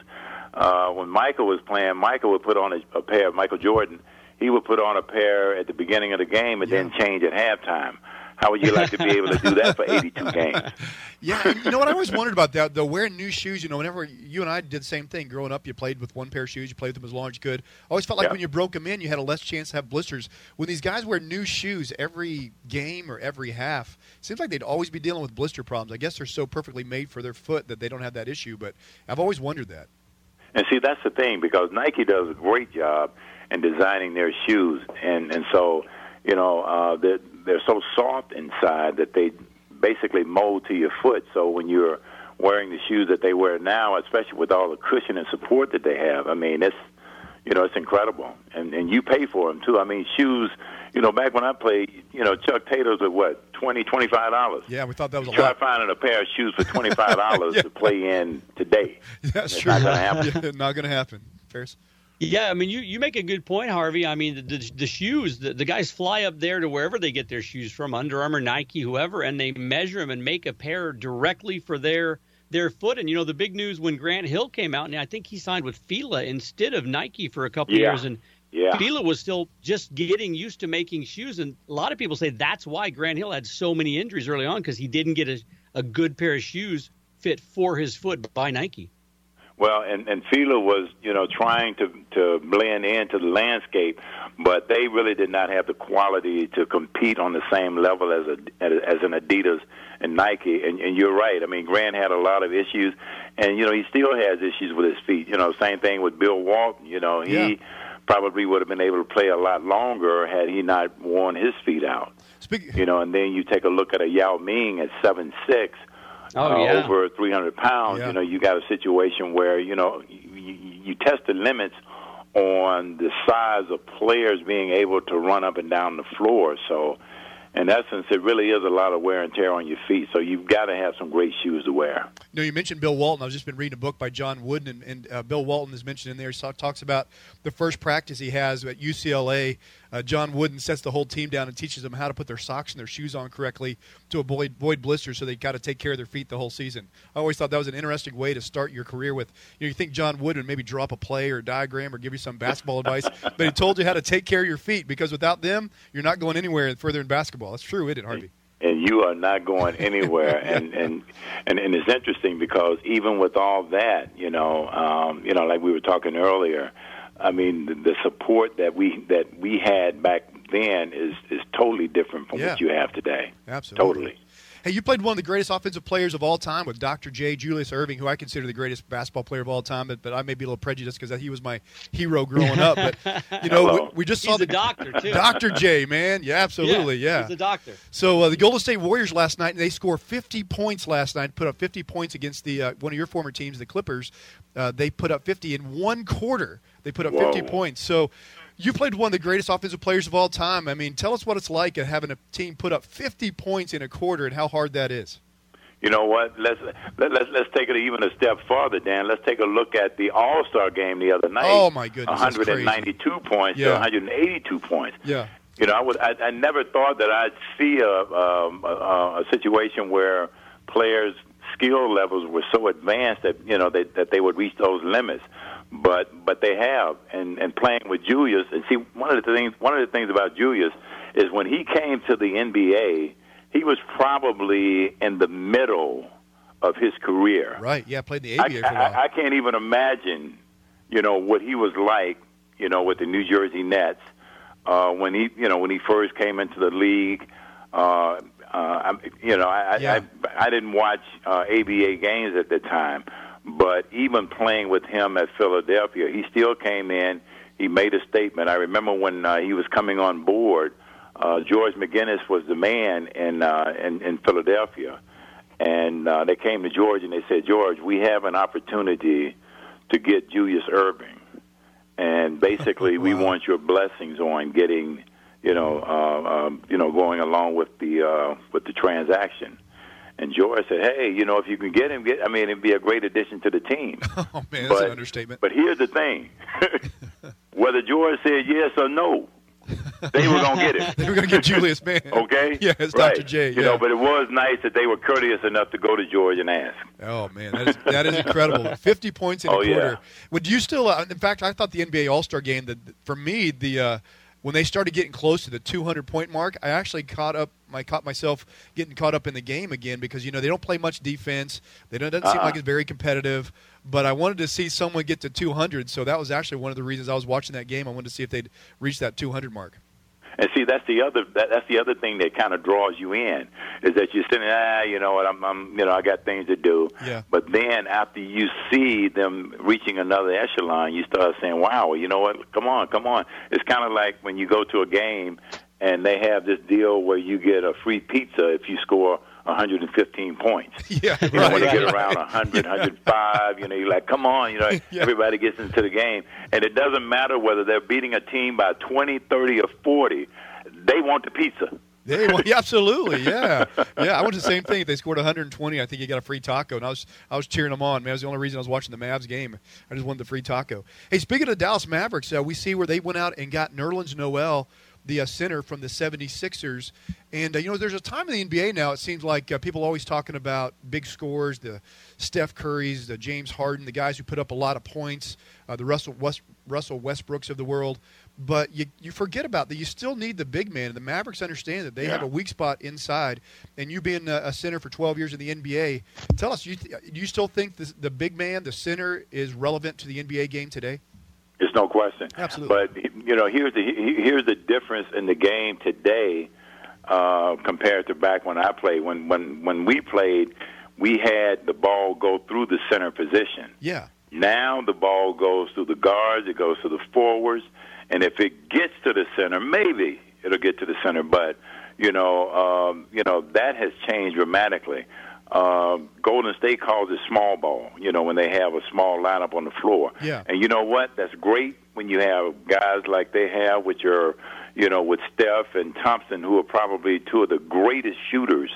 Speaker 10: Uh, when Michael was playing, Michael would put on a, a pair. Of Michael Jordan, he would put on a pair at the beginning of the game and then change at halftime. How would you like to be able to do that for 82 games?
Speaker 2: Yeah, you know what I always wondered about that though, wearing new shoes. You know, whenever you and I did the same thing growing up, you played with one pair of shoes, you played with them as long as you could. I always felt like
Speaker 10: Yeah.
Speaker 2: when you broke them in, you had a less chance to have blisters. When these guys wear new shoes every game or every half, it seems like they'd always be dealing with blister problems. I guess they're so perfectly made for their foot that they don't have that issue. But I've always wondered that.
Speaker 10: And see, that's the thing because Nike does a great job in designing their shoes, and and so you know uh, they're they're so soft inside that they basically mold to your foot. So when you're wearing the shoes that they wear now, especially with all the cushion and support that they have, I mean it's you know it's incredible, and and you pay for them too. I mean shoes. You know, back when I played, you know, Chuck Taylors were what twenty, twenty-five dollars.
Speaker 2: Yeah, we thought that was a lot.
Speaker 10: Try
Speaker 2: lot.
Speaker 10: finding a pair of shoes for twenty-five dollars
Speaker 2: Yeah.
Speaker 10: to play in today.
Speaker 2: That's
Speaker 10: It's
Speaker 2: true.
Speaker 10: not gonna happen.
Speaker 2: Yeah, not going to happen. Ferris.
Speaker 3: Yeah, I mean, you, you make a good point, Harvey. I mean, the, the, the shoes, the, the guys fly up there to wherever they get their shoes from, Under Armour, Nike, whoever, and they measure them and make a pair directly for their their foot. And you know, the big news when Grant Hill came out, and I think he signed with Fila instead of Nike for a couple
Speaker 10: Yeah.
Speaker 3: years, and
Speaker 10: Yeah.
Speaker 3: Fila was still just getting used to making shoes, and a lot of people say that's why Grant Hill had so many injuries early on because he didn't get a, a good pair of shoes fit for his foot by Nike.
Speaker 10: Well, and and Fila was, you know, trying to to blend into the landscape, but they really did not have the quality to compete on the same level as a as an Adidas and Nike. And, and you're right. I mean, Grant had a lot of issues, and you know, he still has issues with his feet. You know, same thing with Bill Walton. You know, he
Speaker 2: Yeah.
Speaker 10: probably would have been able to play a lot longer had he not worn his feet out.
Speaker 2: Speak,
Speaker 10: You know, and then you take a look at a Yao Ming at seven six,
Speaker 3: Oh,
Speaker 10: uh,
Speaker 3: yeah.
Speaker 10: over 300 pounds.
Speaker 2: Yeah.
Speaker 10: You know, you got a situation where you know you, you, you test the limits on the size of players being able to run up and down the floor. So, in essence, it really is a lot of wear and tear on your feet. So you've got to have some great shoes to wear.
Speaker 2: No, you mentioned Bill Walton. I've just been reading a book by John Wooden, and, and uh, Bill Walton is mentioned in there. He talks about the first practice he has at UCLA. Uh, John Wooden sets the whole team down and teaches them how to put their socks and their shoes on correctly to avoid, avoid blisters, so they got to take care of their feet the whole season. I always thought that was an interesting way to start your career with. You know, you think John Wooden maybe drop a play or a diagram or give you some basketball advice, but he told you how to take care of your feet because without them, you're not going anywhere further in basketball. That's true, isn't it, Harvey?
Speaker 10: and you are not going anywhere. and, and and and it's interesting because even with all that, you know, um, you know, like we were talking earlier, I mean, the, the support that we that we had back then is is totally different from
Speaker 2: Yeah.
Speaker 10: what you have today.
Speaker 2: Absolutely.
Speaker 10: Totally.
Speaker 2: Hey, you played one of the greatest offensive players of all time with Dr. J. Julius Erving, who I consider the greatest basketball player of all time, but, but I may be a little prejudiced because he was my hero growing up. But you know, we, we just saw
Speaker 3: He's
Speaker 2: the
Speaker 3: a doctor too.
Speaker 2: Dr. J. Man, yeah, absolutely, yeah.
Speaker 3: He's a doctor.
Speaker 2: So uh, the Golden State Warriors last night, they scored 50 points last night. Put up 50 points against the uh, one of your former teams, the Clippers. Uh, they put up 50 in one quarter. They put up 50 points. So you played one of the greatest offensive players of all time. I mean, tell us what it's like having a team put up 50 points in a quarter and how hard that is.
Speaker 10: You know what? Let's let, let's let's take it even a step farther, Dan. Let's take a look at the All Star game the other night.
Speaker 2: Oh, my goodness,
Speaker 10: 192 points
Speaker 2: Yeah.
Speaker 10: to 182 points.
Speaker 2: Yeah.
Speaker 10: You know, I would. I, I never thought that I'd see a, um, a a situation where players' skill levels were so advanced that you know they, that they would reach those limits. But but they have, and and playing with Julius, and see one of the things one of the things about Julius is when he came to the NBA, he was probably in the middle of his career.
Speaker 2: Right. Yeah, played the
Speaker 10: I,
Speaker 2: ABA for a while.
Speaker 10: I, I can't even imagine, you know, what he was like, you know, with the New Jersey Nets uh, when he, you know, when he first came into the league. Uh, uh, I, you know, I,
Speaker 2: Yeah.
Speaker 10: I I didn't watch uh, ABA games at the time, but even playing with him at Philadelphia, he still came in. He made a statement. I remember when uh, he was coming on board. Uh, George McGinnis was the man in uh, in, in Philadelphia, and uh, they came to George and they said, George, we have an opportunity to get Julius Erving, and basically we want your blessings on getting, you know, uh, um, you know, going along with the uh, with the transaction. And George said, "Hey, you know, if you can get him, get I mean, it'd be a great addition to the team."
Speaker 2: oh, man, that's
Speaker 10: but,
Speaker 2: an understatement.
Speaker 10: But here's the thing: whether George said yes or no, they were gonna get it.
Speaker 2: they were going to get Julius, man.
Speaker 10: Okay.
Speaker 2: Yeah, it's
Speaker 10: right.
Speaker 2: Dr. J.
Speaker 10: You know, but it was nice that they were courteous enough to go to George and ask.
Speaker 2: Oh man, that is that is incredible. Fifty points in a
Speaker 10: Oh, yeah.
Speaker 2: quarter. Would you still? Uh, in fact, I thought the NBA All Star game. That for me, the uh, when they started getting close to the 200 point mark, I actually caught up. I caught myself getting caught up in the game again because you know they don't play much defense. They don't doesn't uh-uh. seem like it's uh-uh. very competitive. But I wanted to see someone get to 200, so that was actually one of the reasons I was watching that game. I wanted to see if they'd reach that 200 mark.
Speaker 10: And see, that's the other that, that's the other thing that kind of draws you in is that you're sitting, ah, you know what, I'm, I'm, you know, I got things to do.
Speaker 2: Yeah.
Speaker 10: But then after you see them reaching another echelon, you start saying, wow, you know what? Come on, come on. It's kind of like when you go to a game and they have this deal where you get a free pizza if you score 115 points.
Speaker 2: Yeah,
Speaker 10: you know, when they get around 100, yeah. 105, you know, you're like, come on, you know, yeah. everybody gets into the game. And it doesn't matter whether they're beating a team by 20, 30, or 40, they want the pizza.
Speaker 2: They want, yeah, absolutely, yeah, yeah. I want the same thing. If they scored 120, I think you got a free taco, and I was I was cheering them on. Man, that was the only reason I was watching the Mavs game. I just wanted the free taco. Hey, speaking of Dallas Mavericks, uh, we see where they went out and got Nerlens Noel the uh, center from the 76ers. And, uh, you know, there's a time in the NBA now, it seems like uh, people always talking about big scores, the Steph Currys, the James Harden, the guys who put up a lot of points, uh, the Russell, West, Russell Westbrooks of the world. But you, you forget about that. You still need the big man. And the Mavericks understand that they yeah. have a weak spot inside. And you being a, a, center for 12 years in the NBA, tell us, you, you still think the, the big man, the center, is relevant to the NBA game today?
Speaker 10: There's no question.
Speaker 2: Absolutely.
Speaker 10: But you know, here's the here's the difference in the game today uh, compared to back when I played. When when when we played, we had the ball go through the center position.
Speaker 2: Yeah.
Speaker 10: Now the ball goes through the guards, it goes to the forwards, and if it gets to the center, maybe it'll get to the center. But you know, um, you know that has changed dramatically uh, Golden State calls it small ball. You know, when they have a small lineup on the floor.
Speaker 2: Yeah.
Speaker 10: And you know what? That's great when you have guys like they have, which are, you know, with Steph and Thompson, who are probably two of the greatest shooters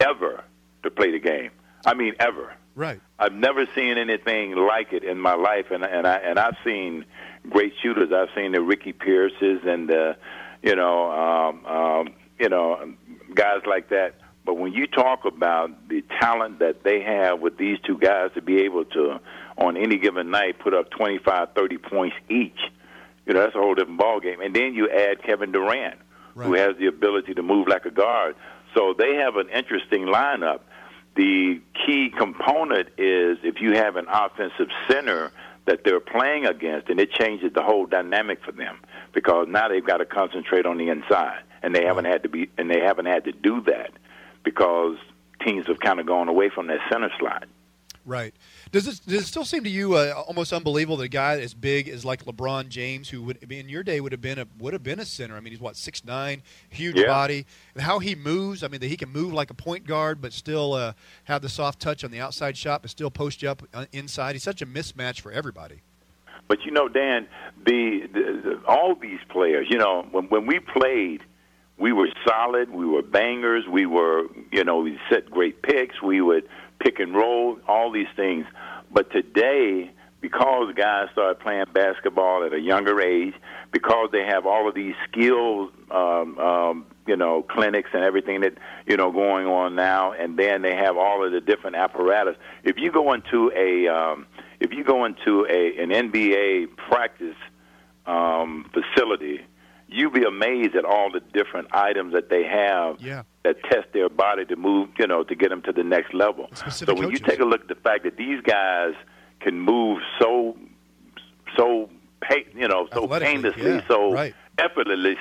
Speaker 10: ever to play the game. I mean, ever.
Speaker 2: Right.
Speaker 10: I've never seen anything like it in my life, and and I and I've seen great shooters. I've seen the Ricky Pierces and the, you know, um, um, you know, guys like that but when you talk about the talent that they have with these two guys to be able to, on any given night, put up 25, 30 points each, you know, that's a whole different ball game. And then you add Kevin Durant, right. who has the ability to move like a guard. So they have an interesting lineup. The key component is if you have an offensive center that they're playing against, and it changes the whole dynamic for them because now they've got to concentrate on the inside, and they haven't had to be, and they haven't had to do that because teams have kind of gone away from that center slide.
Speaker 2: Right. Does it, does it still seem to you uh, almost unbelievable that a guy as big as like LeBron James, who would in your day would have been a would have been a center? I mean, he's what six nine, huge
Speaker 10: yeah.
Speaker 2: body, and how he moves. I mean, that he can move like a point guard, but still uh, have the soft touch on the outside shot, but still post you up uh, inside. He's such a mismatch for everybody.
Speaker 10: But you know, Dan, the, the, the all these players, you know, when when we played we were solid. We were bangers. We were, you know, we set great picks. We would pick and roll, all these things. But today, because guys started playing basketball at a younger age, because they have all of these skills, um, um, you know, clinics and everything that you know going on now, and then they have all of the different apparatus. If you go into a, um, if you go into a an NBA practice um, facility you'd be amazed at all the different items that they have
Speaker 2: yeah.
Speaker 10: that test their body to move, you know, to get them to the next level. So when
Speaker 2: coaches.
Speaker 10: you take a look at the fact that these guys can move so, so, you know, so painlessly,
Speaker 2: yeah,
Speaker 10: so
Speaker 2: right.
Speaker 10: effortlessly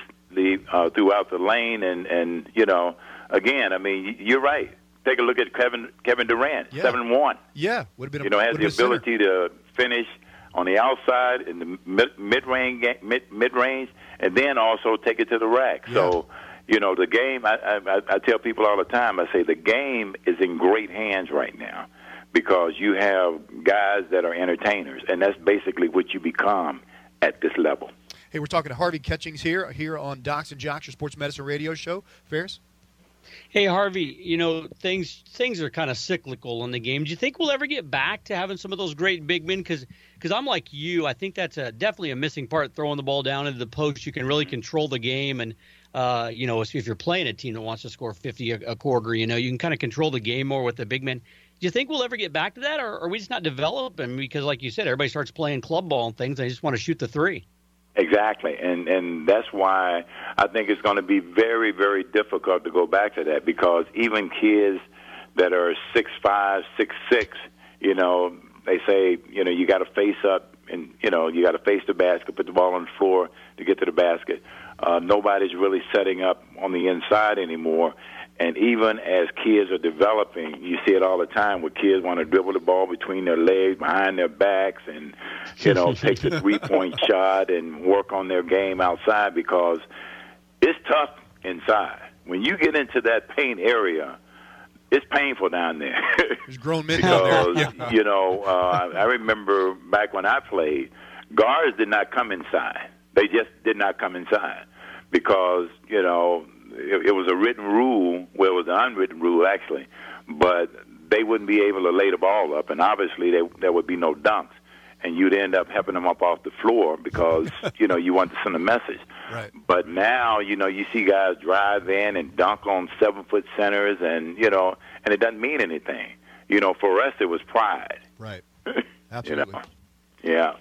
Speaker 10: uh, throughout the lane, and and you know, again, I mean, you're right. Take a look at Kevin Kevin Durant,
Speaker 2: yeah.
Speaker 10: seven one.
Speaker 2: Yeah, would have been.
Speaker 10: You know, has the ability
Speaker 2: to
Speaker 10: finish on the outside in the mid range mid mid range, and then also take it to the rack.
Speaker 2: Yeah.
Speaker 10: So, you know, the game. I, I I tell people all the time. I say the game is in great hands right now because you have guys that are entertainers, and that's basically what you become at this level.
Speaker 2: Hey, we're talking to Harvey Catchings here here on Docs and Jocks, your sports medicine radio show. Ferris.
Speaker 3: Hey Harvey, you know things things are kind of cyclical in the game. Do you think we'll ever get back to having some of those great big men? Because because I'm like you, I think that's a, definitely a missing part. Throwing the ball down into the post, you can really control the game, and uh, you know if you're playing a team that wants to score 50 a, a quarter, you know you can kind of control the game more with the big men. Do you think we'll ever get back to that, or are we just not developing? Because like you said, everybody starts playing club ball and things. They just want to shoot the three.
Speaker 10: Exactly, and and that's why I think it's going to be very very difficult to go back to that because even kids that are six five six six, you know, they say you know you got to face up and you know you got to face the basket, put the ball on the floor to get to the basket. Uh, nobody's really setting up on the inside anymore, and even as kids are developing, you see it all the time where kids want to dribble the ball between their legs, behind their backs, and you know take the three point shot and work on their game outside because it's tough inside. When you get into that paint area, it's painful down there.
Speaker 2: There's grown men
Speaker 10: because
Speaker 2: there.
Speaker 10: you know uh, I remember back when I played, guards did not come inside. They just did not come inside because you know it, it was a written rule. Well, it was an unwritten rule actually, but they wouldn't be able to lay the ball up, and obviously they, there would be no dunks, and you'd end up helping them up off the floor because you know you want to send a message.
Speaker 2: Right.
Speaker 10: But now, you know, you see guys drive in and dunk on seven foot centers, and you know, and it doesn't mean anything. You know, for us, it was pride.
Speaker 2: Right.
Speaker 10: you
Speaker 2: Absolutely.
Speaker 10: know, yeah.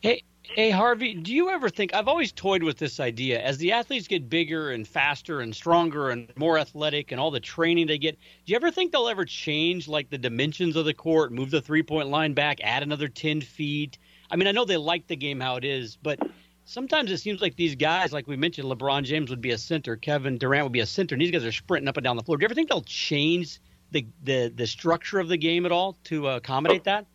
Speaker 3: Hey, hey, Harvey, do you ever think I've always toyed with this idea as the athletes get bigger and faster and stronger and more athletic and all the training they get, do you ever think they'll ever change like the dimensions of the court, move the three-point line back, add another 10 feet? I mean, I know they like the game how it is, but sometimes it seems like these guys, like we mentioned, LeBron James would be a center, Kevin Durant would be a center, and these guys are sprinting up and down the floor. Do you ever think they'll change the the, the structure of the game at all to uh, accommodate that?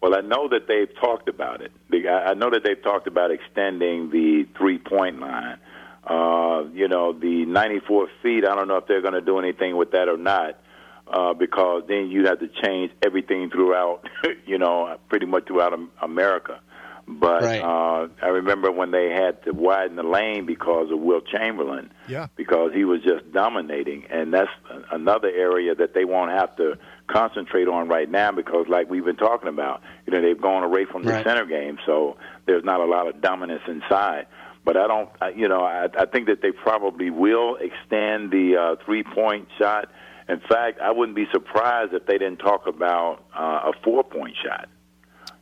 Speaker 10: Well, I know that they've talked about it. I know that they've talked about extending the three point line. Uh, you know, the 94 feet, I don't know if they're going to do anything with that or not, uh, because then you'd have to change everything throughout, you know, pretty much throughout Am- America. But
Speaker 3: Right.
Speaker 10: uh, I remember when they had to widen the lane because of Wilt Chamberlain
Speaker 2: Yeah.
Speaker 10: because he was just dominating. And that's another area that they won't have to concentrate on right now because, like we've been talking about, you know, they've gone away from the
Speaker 3: Right.
Speaker 10: center game, so there's not a lot of dominance inside. But I don't, I, you know, I, I think that they probably will extend the uh, three-point shot. In fact, I wouldn't be surprised if they didn't talk about uh, a four-point shot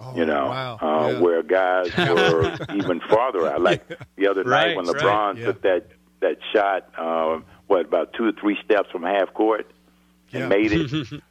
Speaker 2: Oh,
Speaker 10: you know,
Speaker 2: wow.
Speaker 10: uh,
Speaker 2: Yeah.
Speaker 10: where guys were even farther out. Like the other night
Speaker 3: Right,
Speaker 10: when
Speaker 3: right,
Speaker 10: LeBron
Speaker 2: yeah.
Speaker 10: took that that shot, uh, what about two or three steps from half court and
Speaker 2: Yeah.
Speaker 10: made it.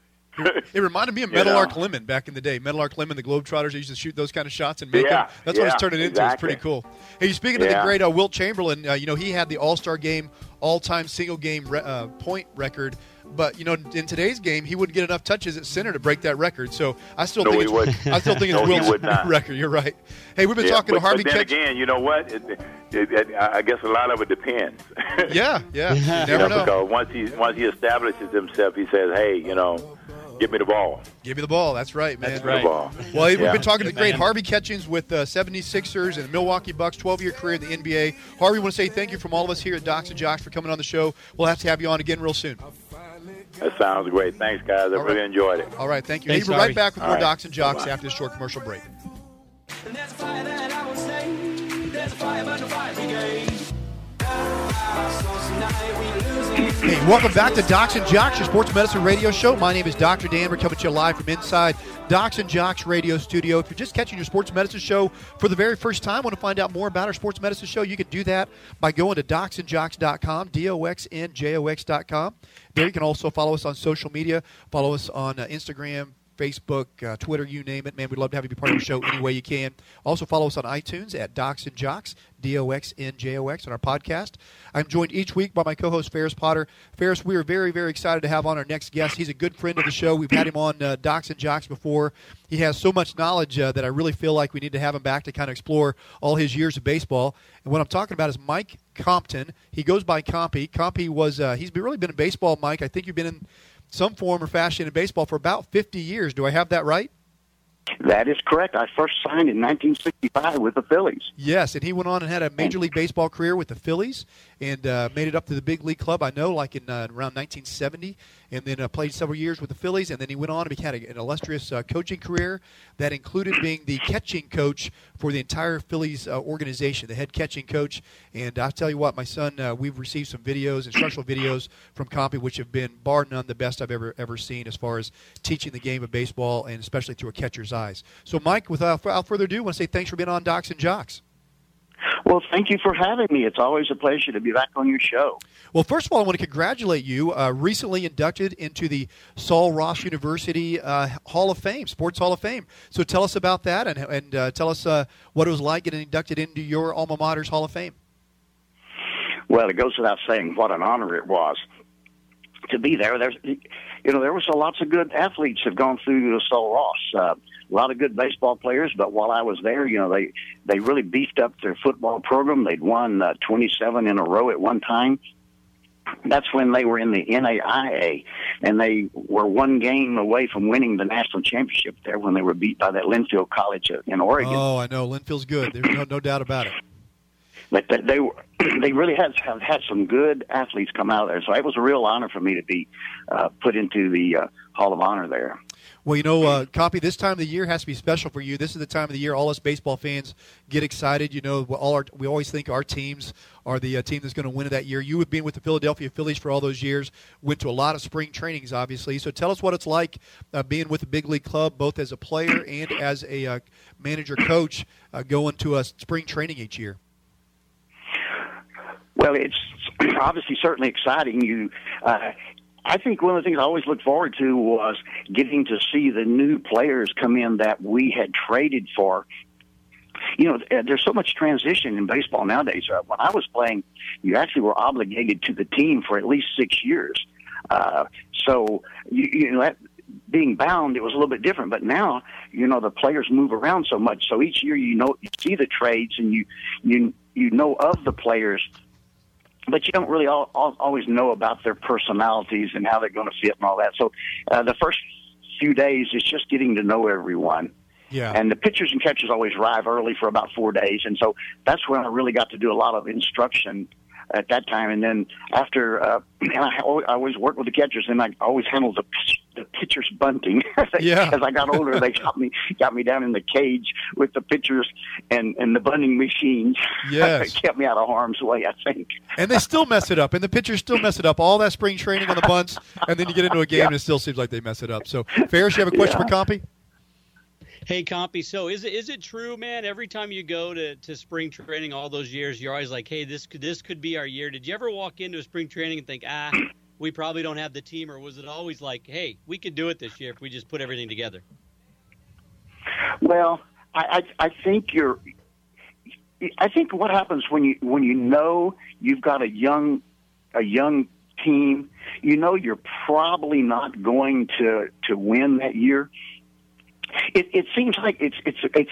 Speaker 2: It reminded me of
Speaker 10: You
Speaker 2: Meadowlark
Speaker 10: know.
Speaker 2: Lemon back in the day. Meadowlark Lemon, the Globetrotters, they used to shoot those kind of shots and make
Speaker 10: Yeah,
Speaker 2: them. That's what it's
Speaker 10: yeah,
Speaker 2: turning into. It's pretty cool. Hey, speaking of the great uh, Wilt Chamberlain, uh, you know he had the All Star game all time single game re- uh, point record. But you know, in today's game, he wouldn't get enough touches at center to break that record. So I still
Speaker 10: No,
Speaker 2: think it's,
Speaker 10: wouldn't.
Speaker 2: I still think it's
Speaker 10: No, he
Speaker 2: Wilt's
Speaker 10: would not.
Speaker 2: record. You're right. Hey, we've been
Speaker 10: Yeah,
Speaker 2: talking
Speaker 10: but,
Speaker 2: to Harvey
Speaker 10: but then
Speaker 2: Ketch-
Speaker 10: again, you know what? It, it, it, I guess a lot of it depends.
Speaker 2: Yeah, yeah. You
Speaker 10: You
Speaker 2: never
Speaker 10: know,
Speaker 2: know.
Speaker 10: because once he once he establishes himself, he says, "Hey, you know, give me the ball."
Speaker 2: Give me the ball. That's right, man.
Speaker 3: That's
Speaker 10: Give me
Speaker 3: right.
Speaker 10: The ball.
Speaker 2: Well, we've
Speaker 10: Yeah.
Speaker 2: been talking to the great. Harvey Catchings with uh, 76ers and the Milwaukee Bucks, 12 year career in the NBA. Harvey, want to say thank you from all of us here at Docs and Jocks for coming on the show. We'll have to have you on again real soon.
Speaker 10: That sounds great. Thanks, guys. I
Speaker 2: All
Speaker 10: really
Speaker 2: right.
Speaker 10: enjoyed it.
Speaker 2: All right, thank you.
Speaker 3: Thanks,
Speaker 2: hey, we're right back with
Speaker 10: All
Speaker 2: more
Speaker 10: right.
Speaker 2: Docs and Jocks
Speaker 10: Bye-bye.
Speaker 2: after this short commercial break.
Speaker 11: And there's a fire that I will say. There's a fire burn the fire brigade. Ah, so tonight we losing.
Speaker 2: Hey, welcome back to Docs and Jocks, your sports medicine radio show. My name is Dr. Dan. We're coming to you live from inside Docs and Jocks radio studio. If you're just catching your sports medicine show for the very first time, want to find out more about our sports medicine show, you can do that by going to doxnjox.com, D-O-X-N-J-O-X.com. There you can also follow us on social media. Follow us on uh, Instagram, Facebook, uh, Twitter, you name it. Man, we'd love to have you be part of the show any way you can. Also, follow us on iTunes at Docs and Jocks, D O X N J O X, on our podcast. I'm joined each week by my co host, Ferris Potter. Ferris, we are very, very excited to have on our next guest. He's a good friend of the show. We've had him on uh, Docs and Jocks before. He has so much knowledge uh, that I really feel like we need to have him back to kind of explore all his years of baseball. And what I'm talking about is Mike Compton. He goes by Compy. Compy was, uh, he's really been in baseball, Mike. I think you've been in some form or fashion in baseball for about 50 years. Do I have that right?
Speaker 12: That is correct. I first signed in 1965 with the Phillies.
Speaker 2: Yes, and he went on and had a major league baseball career with the Phillies, and uh, made it up to the big league club. I know, like in uh, around 1970, and then uh, played several years with the Phillies, and then he went on and became an illustrious uh, coaching career that included being the catching coach for the entire Phillies uh, organization, the head catching coach. And I tell you what, my son, uh, we've received some videos, instructional videos from Compy, which have been bar none the best I've ever ever seen as far as teaching the game of baseball, and especially through a catcher's eyes. So, Mike, without, without further ado, I want to say thanks for being on Docs and Jocks.
Speaker 12: Well, thank you for having me. It's always a pleasure to be back on your show.
Speaker 2: Well, first of all, I want to congratulate you. Uh, recently inducted into the Sul Ross University uh, Hall of Fame, Sports Hall of Fame. So tell us about that and, and uh, tell us uh, what it was like getting inducted into your alma mater's Hall of Fame.
Speaker 12: Well, it goes without saying what an honor it was to be there. There's, you know, there was a lots of good athletes have gone through the Sul Ross. Uh, a lot of good baseball players, but while I was there, you know, they they really beefed up their football program. They'd won uh, 27 in a row at one time. That's when they were in the NAIA, and they were one game away from winning the national championship there when they were beat by that Linfield College in Oregon.
Speaker 2: Oh, I know Linfield's good. There's no, no doubt about it.
Speaker 12: But they, they were they really had have had some good athletes come out of there. So it was a real honor for me to be uh, put into the uh, Hall of Honor there.
Speaker 2: Well, you know, uh, Compy. This time of the year has to be special for you. This is the time of the year all us baseball fans get excited. You know, all our, we always think our teams are the uh, team that's going to win it that year. You have been with the Philadelphia Phillies for all those years. Went to a lot of spring trainings, obviously. So tell us what it's like uh, being with the big league club, both as a player and as a uh, manager coach, uh, going to a spring training each year.
Speaker 12: Well, it's obviously certainly exciting. You, uh, I think one of the things I always looked forward to was getting to see the new players come in that we had traded for. You know, there's so much transition in baseball nowadays. Uh, when I was playing, you actually were obligated to the team for at least six years. Uh, so you, you know that being bound, it was a little bit different. But now, you know, the players move around so much. So each year, you know, you see the trades and you you you know of the players but you don't really all, all, always know about their personalities and how they're going to fit and all that. So uh, the first few days is just getting to know everyone.
Speaker 2: Yeah.
Speaker 12: And the pitchers and catchers always arrive early for about four days, and so that's when I really got to do a lot of instruction at that time. And then after, uh, and I, always, I always worked with the catchers, and I always handled the the pitchers bunting.
Speaker 2: Yeah.
Speaker 12: As I got older, they got me got me down in the cage with the pitchers and and the bunting machines.
Speaker 2: Yes.
Speaker 12: kept me out of harm's way. I think.
Speaker 2: And they still mess it up, and the pitchers still mess it up. All that spring training on the bunts, and then you get into a game,
Speaker 12: Yeah.
Speaker 2: and it still seems like they mess it up. So, Ferris, you have a question
Speaker 12: Yeah.
Speaker 2: for Compy?
Speaker 3: Hey, Compy. So is it is it true, man? Every time you go to, to spring training, all those years, you're always like, "Hey, this could this could be our year." Did you ever walk into a spring training and think, "Ah, we probably don't have the team," or was it always like, "Hey, we could do it this year if we just put everything together"?
Speaker 12: Well, I, I I think you're. I think what happens when you when you know you've got a young a young team, you know you're probably not going to to win that year. It it seems like it's it's it's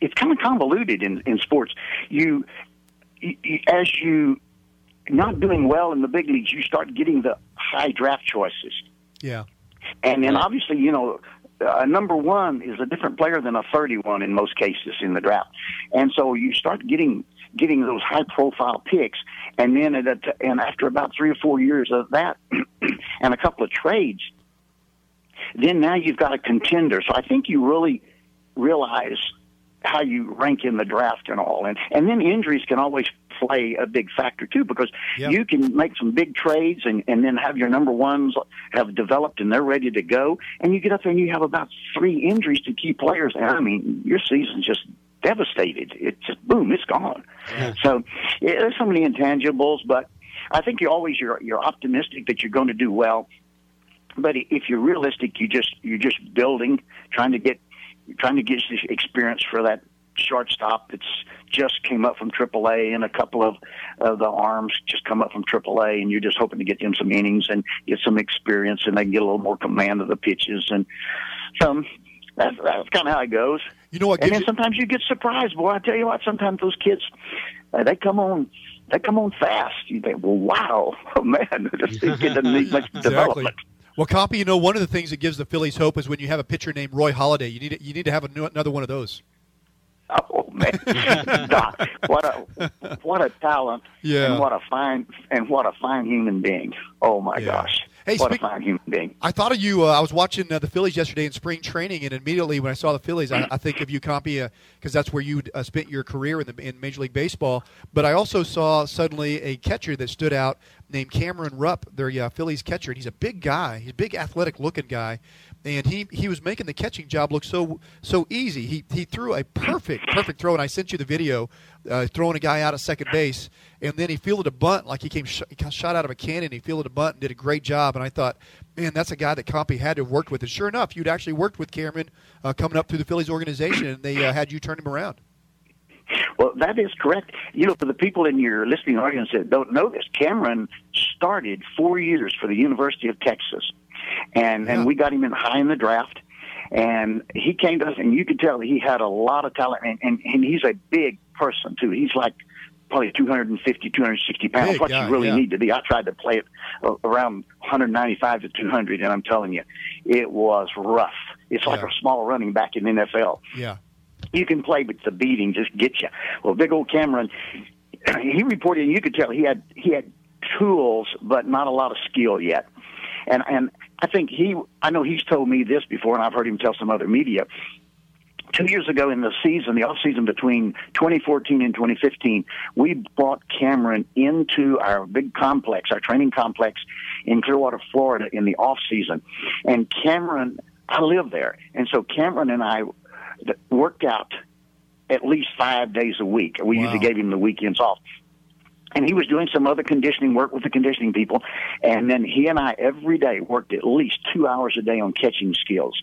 Speaker 12: it's kind of convoluted in in sports. You, you as you not doing well in the big leagues, you start getting the high draft choices.
Speaker 2: Yeah.
Speaker 12: And then obviously, you know, a number one is a different player than a 31 in most cases in the draft. And so you start getting getting those high profile picks. And then at a, and after about three or four years of that and a couple of trades, then now you've got a contender. So I think you really realize how you rank in the draft and all. And and then injuries can always play a big factor too because
Speaker 2: Yeah.
Speaker 12: you can make some big trades and, and then have your number ones have developed and they're ready to go and you get up there and you have about three injuries to key players and I mean your season's just devastated. It's just boom, it's gone. So yeah, there's so many intangibles, but I think you're always you're you're optimistic that you're going to do well. But if you're realistic, you just you're just building, trying to get trying to get this experience for that shortstop that's just came up from AAA, and a couple of of the arms just come up from AAA, and you're just hoping to get them some innings and get some experience, and they can get a little more command of the pitches, and um, that's that's kind of how it goes.
Speaker 2: You know what
Speaker 12: And then
Speaker 2: you,
Speaker 12: sometimes you get surprised, boy. I tell you what, sometimes those kids uh, they come on. They come on fast. You think, well, wow, oh man, this kid doesn't need much
Speaker 2: exactly.
Speaker 12: development.
Speaker 2: Well, Compy, you know, one of the things that gives the Phillies hope is when you have a pitcher named Roy Halladay. You need you need to have a new, another one of those.
Speaker 12: Oh man, Doc, what a what a talent,
Speaker 2: Yeah.
Speaker 12: and what a fine and what a fine human being. Oh my
Speaker 2: Yeah.
Speaker 12: gosh,
Speaker 2: Hey,
Speaker 12: what
Speaker 2: speak-
Speaker 12: a fine human being.
Speaker 2: I thought of you. Uh, I was watching uh, the Phillies yesterday in spring training, and immediately when I saw the Phillies, I, I think of you, Compy, because that's where you uh, spent your career in, the, in Major League Baseball. But I also saw suddenly a catcher that stood out named Cameron Rupp, their uh, Phillies catcher, and he's a big guy. He's a big, athletic-looking guy, and he he was making the catching job look so so easy. He he threw a perfect perfect throw, and I sent you the video uh, throwing a guy out at second base, and then he fielded a bunt like he came sh- shot out of a cannon. He fielded a bunt and did a great job. And I thought, man, that's a guy that Compy had to have worked with. And sure enough, you'd actually worked with Cameron uh, coming up through the Phillies organization, and they uh, had you turn him around.
Speaker 12: Well, that is correct. You know, for the people in your listening audience that don't know this, Cameron started four years for the University of Texas, and and we got him in high in the draft. And he came to us, and you could tell he had a lot of talent, and, and, and he's a big person too. He's like probably 250, 260 pounds.
Speaker 2: Big
Speaker 12: what
Speaker 2: guy,
Speaker 12: you really
Speaker 2: yeah.
Speaker 12: need to be. I tried to play it around 195 to 200, and I'm telling you, it was rough. It's like
Speaker 2: Yeah.
Speaker 12: a small running back in the NFL
Speaker 2: Yeah.
Speaker 12: you can play, but the beating just gets you. Well, big old Cameron, he reported, and you could tell he had he had tools, but not a lot of skill yet. And and I think he, I know he's told me this before, and I've heard him tell some other media. Two years ago in the season, the off season between 2014 and 2015, we brought Cameron into our big complex, our training complex in Clearwater, Florida, in the off season. And Cameron, I live there, and so Cameron and I worked out at least five days a week. We usually gave him the weekends off. And he was doing some other conditioning work with the conditioning people. And then he and I every day worked at least two hours a day on catching skills.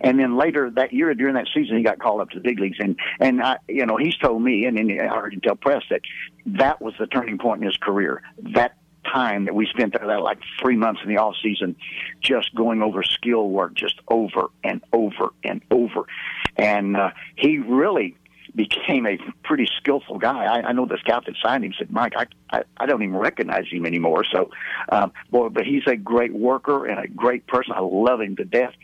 Speaker 12: And then later that year, during that season, he got called up to the big leagues. And, and I, you know, he's told me, and, and I heard him tell press that that was the turning point in his career. That time that we spent there, that like three months in the off season, just going over skill work, just over and over and over. And uh, he really became a pretty skillful guy. I, I know the scout that signed him said, "Mike, I, I I don't even recognize him anymore." So, um, boy, but he's a great worker and a great person. I love him to death,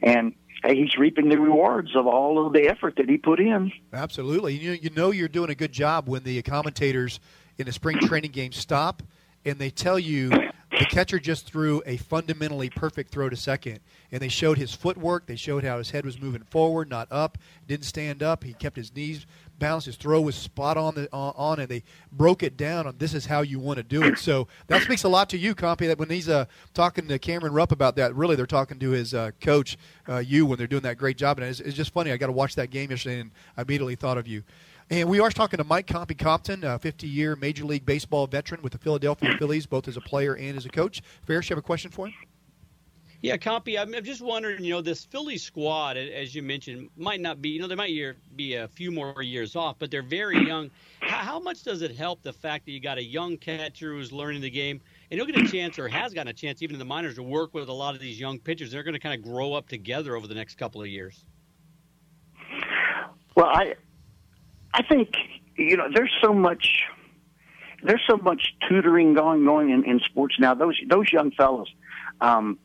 Speaker 12: and hey, he's reaping the rewards of all of the effort that he put in.
Speaker 2: Absolutely. You you know you're doing a good job when the commentators in a spring training game stop and they tell you the catcher just threw a fundamentally perfect throw to second, and they showed his footwork. They showed how his head was moving forward, not up. Didn't stand up. He kept his knees balanced. His throw was spot on the on, on and they broke it down on this is how you want to do it. So that speaks a lot to you, Compy. That when he's uh, talking to Cameron Rupp about that, really they're talking to his uh, coach, uh, you, when they're doing that great job. And it's, it's just funny. I got to watch that game yesterday, and I immediately thought of you. And we are talking to Mike Compy Compton, a 50 year Major League Baseball veteran with the Philadelphia Phillies, both as a player and as a coach. Ferris, you have a question for him?
Speaker 3: Yeah, Compy, I'm I'm just wondering, you know, this Philly squad, as you mentioned, might not be, you know, they might year, be a few more years off, but they're very young. How, how much does it help the fact that you got a young catcher who's learning the game, and he'll get a chance, or has gotten a chance, even in the minors, to work with a lot of these young pitchers? They're going to kind of grow up together over the next couple of years.
Speaker 12: Well, I I think you know there's so much there's so much tutoring going going in, in sports now. Those those young fellows, um,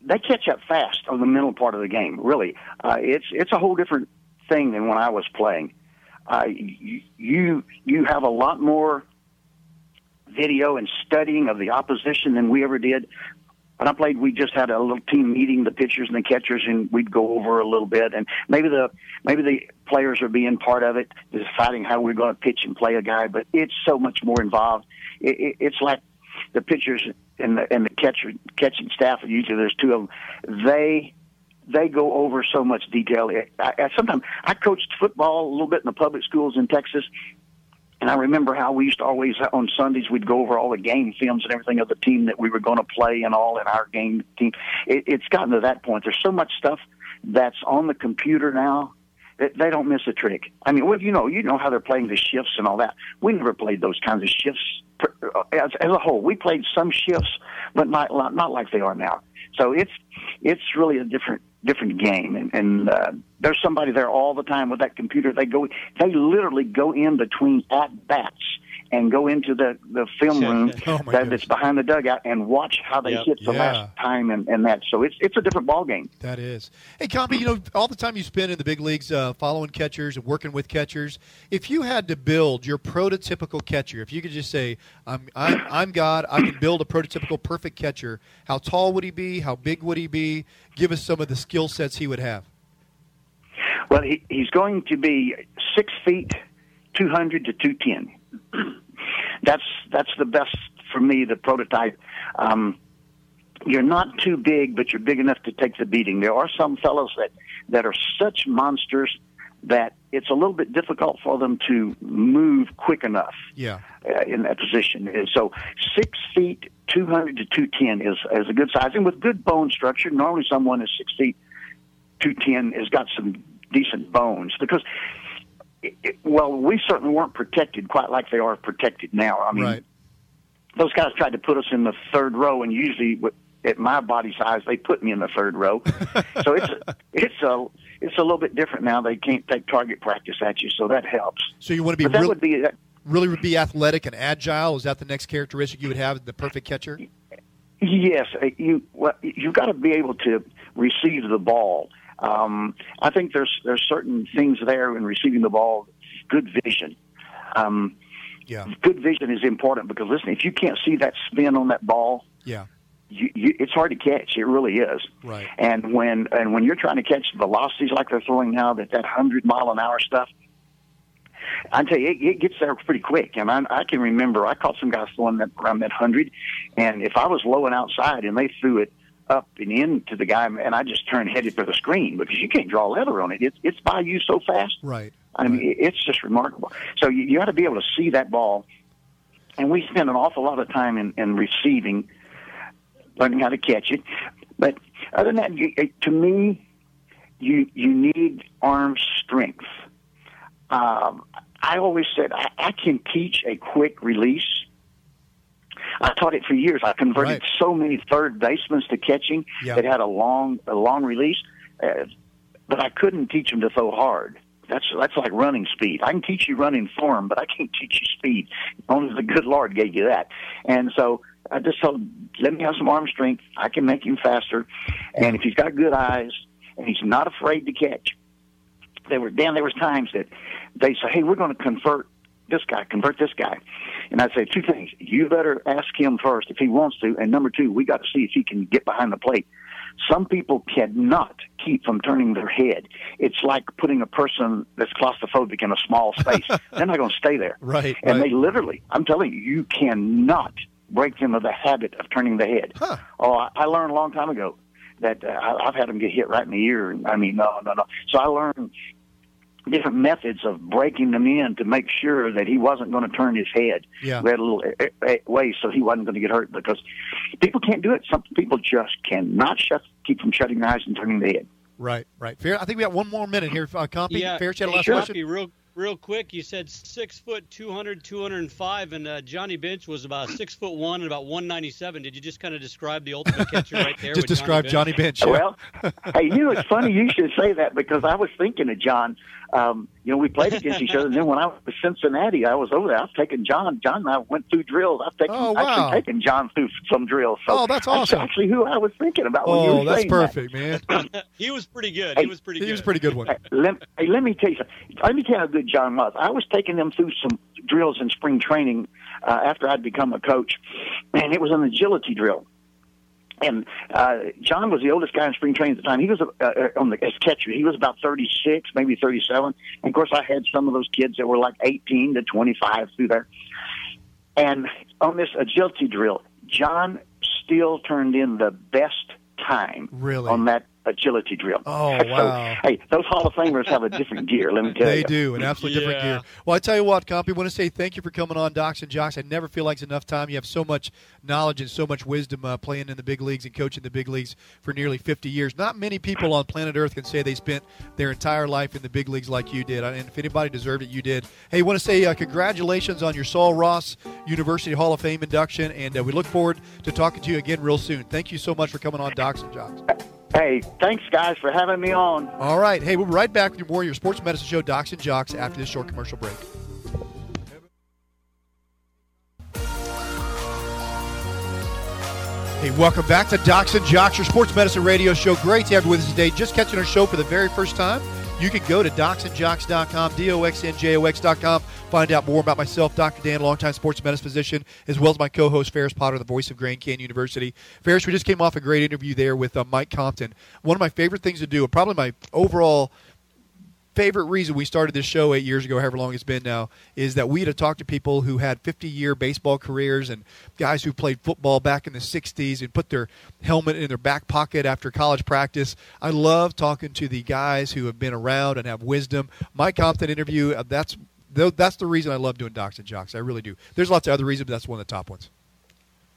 Speaker 12: they catch up fast on the mental part of the game. Really, uh, it's it's a whole different thing than when I was playing. Uh, you you you have a lot more video and studying of the opposition than we ever did. When I played, we just had a little team meeting, the pitchers and the catchers, and we'd go over a little bit. And maybe the maybe the players are being part of it, deciding how we're going to pitch and play a guy. But it's so much more involved. It, it, it's like the pitchers and the and the catcher catching staff. Usually, there's two of them. They they go over so much detail. I, I, sometimes I coached football a little bit in the public schools in Texas, and I remember how we used to always on Sundays we'd go over all the game films and everything of the team that we were going to play and all in our game team. It, it's gotten to that point. There's so much stuff that's on the computer now that they don't miss a trick. I mean, well, you know, you know how they're playing the shifts and all that. We never played those kinds of shifts uh, as, as a whole. We played some shifts, but not not like they are now. So it's it's really a different different game, and, and uh, there's somebody there all the time with that computer. They go, they literally go in between at bats and go into the the film room
Speaker 2: Oh,
Speaker 12: that, that's behind the dugout and watch how they
Speaker 2: Yep.
Speaker 12: hit the
Speaker 2: Yeah.
Speaker 12: last time and, and that. So it's it's a different ball game.
Speaker 2: That is. Hey, Compy, you know, all the time you spend in the big leagues uh, following catchers and working with catchers, if you had to build your prototypical catcher, if you could just say, I'm, I'm, I'm God, I can build a prototypical perfect catcher, how tall would he be? How big would he be? Give us some of the skill sets he would have.
Speaker 12: Well, he, he's going to be six feet, two hundred to two ten. that's that's the best for me the prototype. Um, you're not too big, but you're big enough to take the beating. There are some fellows that that are such monsters that it's a little bit difficult for them to move quick enough
Speaker 2: Yeah.
Speaker 12: uh, in that position. And so six feet, 200 to 210 is, is a good size. And with good bone structure, normally someone is six feet, 210 has got some decent bones because, it, it, well, we certainly weren't protected quite like they are protected now. I mean,
Speaker 2: Right.
Speaker 12: those guys tried to put us in the third row, and usually at my body size, they put me in the third row. so it's a, it's a it's a little bit different now. They can't take target practice at you, so that helps.
Speaker 2: So you want to be
Speaker 12: But that
Speaker 2: real-
Speaker 12: would be that,
Speaker 2: really be athletic and agile. Is that the next characteristic you would have? The perfect catcher.
Speaker 12: Yes, you well, you've got to be able to receive the ball. Um, I think there's there's certain things there in receiving the ball. Good vision. Um,
Speaker 2: Yeah.
Speaker 12: Good vision is important because listen, if you can't see that spin on that ball,
Speaker 2: Yeah.
Speaker 12: you, you, it's hard to catch. It really is.
Speaker 2: Right.
Speaker 12: And when and when you're trying to catch velocities like they're throwing now, that that hundred mile an hour stuff, I tell you, it, it gets there pretty quick. And I, I can remember I caught some guys throwing that around that hundred, and if I was low and outside and they threw it up and into the guy, and I just turned headed for the screen because you can't draw leather on it. It's it's by you so fast.
Speaker 2: Right.
Speaker 12: I mean, it- it's just remarkable. So you, you got to be able to see that ball, and we spend an awful lot of time in, in receiving, learning how to catch it. But other than that, you, to me, you you need arm strength. Um, I always said I, I can teach a quick release. I taught it for years. I converted
Speaker 2: Right.
Speaker 12: so many third basemen to catching
Speaker 2: Yeah.
Speaker 12: that had a long a long release, uh, but I couldn't teach them to throw hard. That's that's like running speed. I can teach you running form, but I can't teach you speed. Only the good Lord gave you that. And so I just told him, let me have some arm strength. I can make him faster. And if he's got good eyes and he's not afraid to catch, there were Dan. There was times that they say, "Hey, we're going to convert this guy, convert this guy," and I'd say two things: you better ask him first if he wants to, and number two, we got to see if he can get behind the plate. Some people cannot keep from turning their head. It's like putting a person that's claustrophobic in a small space. They're not going to stay there.
Speaker 2: Right,
Speaker 12: And
Speaker 2: right.
Speaker 12: they literally, I'm telling you, you cannot break them of the habit of turning the head.
Speaker 2: Huh.
Speaker 12: Oh, I, I learned a long time ago that uh, I've had them get hit right in the ear. I mean, no, no, no. So I learned different methods of breaking them in to make sure that he wasn't going to turn his head.
Speaker 2: Yeah.
Speaker 12: We had a little uh, uh, way so he wasn't going to get hurt because people can't do it. Some people just cannot shut, keep from shutting their eyes and turning their head.
Speaker 2: Right. Right. Fair. I think we got one more minute here. Uh, Compy,
Speaker 3: Yeah,
Speaker 2: Fair, you had a last
Speaker 3: hey,
Speaker 2: question.
Speaker 3: Compy, real real quick. You said six foot 200, 205, and uh, Johnny Bench was about six foot one and about one ninety seven. Did you just kind of describe the ultimate catcher right there?
Speaker 2: Just
Speaker 3: with
Speaker 2: describe Johnny Bench. yeah.
Speaker 12: Well, hey, you know, it's funny you should say that because I was thinking of John. Um, you know, we played against each other. And then when I was with Cincinnati, I was over there. I've taken John. John and I went through drills. I've taken,
Speaker 2: Oh, wow.
Speaker 12: actually taken John through some drills. So
Speaker 2: Oh, that's awesome.
Speaker 12: actually who I was thinking about when you
Speaker 2: Oh,
Speaker 12: were
Speaker 2: that's
Speaker 12: saying that.
Speaker 2: perfect, man.
Speaker 3: he was pretty good.
Speaker 12: Hey,
Speaker 3: he was pretty
Speaker 2: He
Speaker 3: good.
Speaker 2: He was a pretty good one.
Speaker 12: Hey, let, hey, let me tell you something. Let me tell you how good John was. I was taking them through some drills in spring training uh, after I'd become a coach, and it was an agility drill. And uh, John was the oldest guy in spring training at the time. He was uh, uh, on the as catcher. He was about thirty six, maybe thirty seven. And of course, I had some of those kids that were like eighteen to twenty five through there. And on this agility drill, John still turned in the best time
Speaker 2: Really?
Speaker 12: on that agility drill.
Speaker 2: Oh,
Speaker 12: So,
Speaker 2: wow.
Speaker 12: hey, those Hall of Famers have a different gear. Let me tell
Speaker 2: They
Speaker 12: you.
Speaker 2: They do, an absolutely different gear. Well, I tell you what, Compy, I want to say thank you for coming on Docs and Jocks. I never feel like it's enough time. You have so much knowledge and so much wisdom uh, playing in the big leagues and coaching the big leagues for nearly 50 years. Not many people on planet Earth can say they spent their entire life in the big leagues like you did. And if anybody deserved it, you did. Hey, I want to say uh, congratulations on your Sul Ross University Hall of Fame induction, and uh, we look forward to talking to you again real soon. Thank you so much for coming on Docs and Jocks.
Speaker 12: Hey, thanks, guys, for having me on.
Speaker 2: All right. Hey, we'll be right back with your more of your sports medicine show, Docs and Jocks, after this short commercial break. Hey, welcome back to Docs and Jocks, your sports medicine radio show. Great to have you with us today. Just catching our show for the very first time. You can go to doxnjox.com, D-O-X-N-J-O-X.com. Find out more about myself, Dr. Dan, longtime sports medicine physician, as well as my co-host, Ferris Potter, the voice of Grand Canyon University. Ferris, we just came off a great interview there with uh, Mike Compton. One of my favorite things to do, probably my overall favorite reason we started this show eight years ago, however long it's been now, is that we had to talk to people who had 50 year baseball careers and guys who played football back in the 60s and put their helmet in their back pocket after college practice. I love talking to the guys who have been around and have wisdom. Mike Compton interview, uh, that's that's the reason I love doing Docs and Jocks. I really do. There's lots of other reasons, but that's one of the top ones.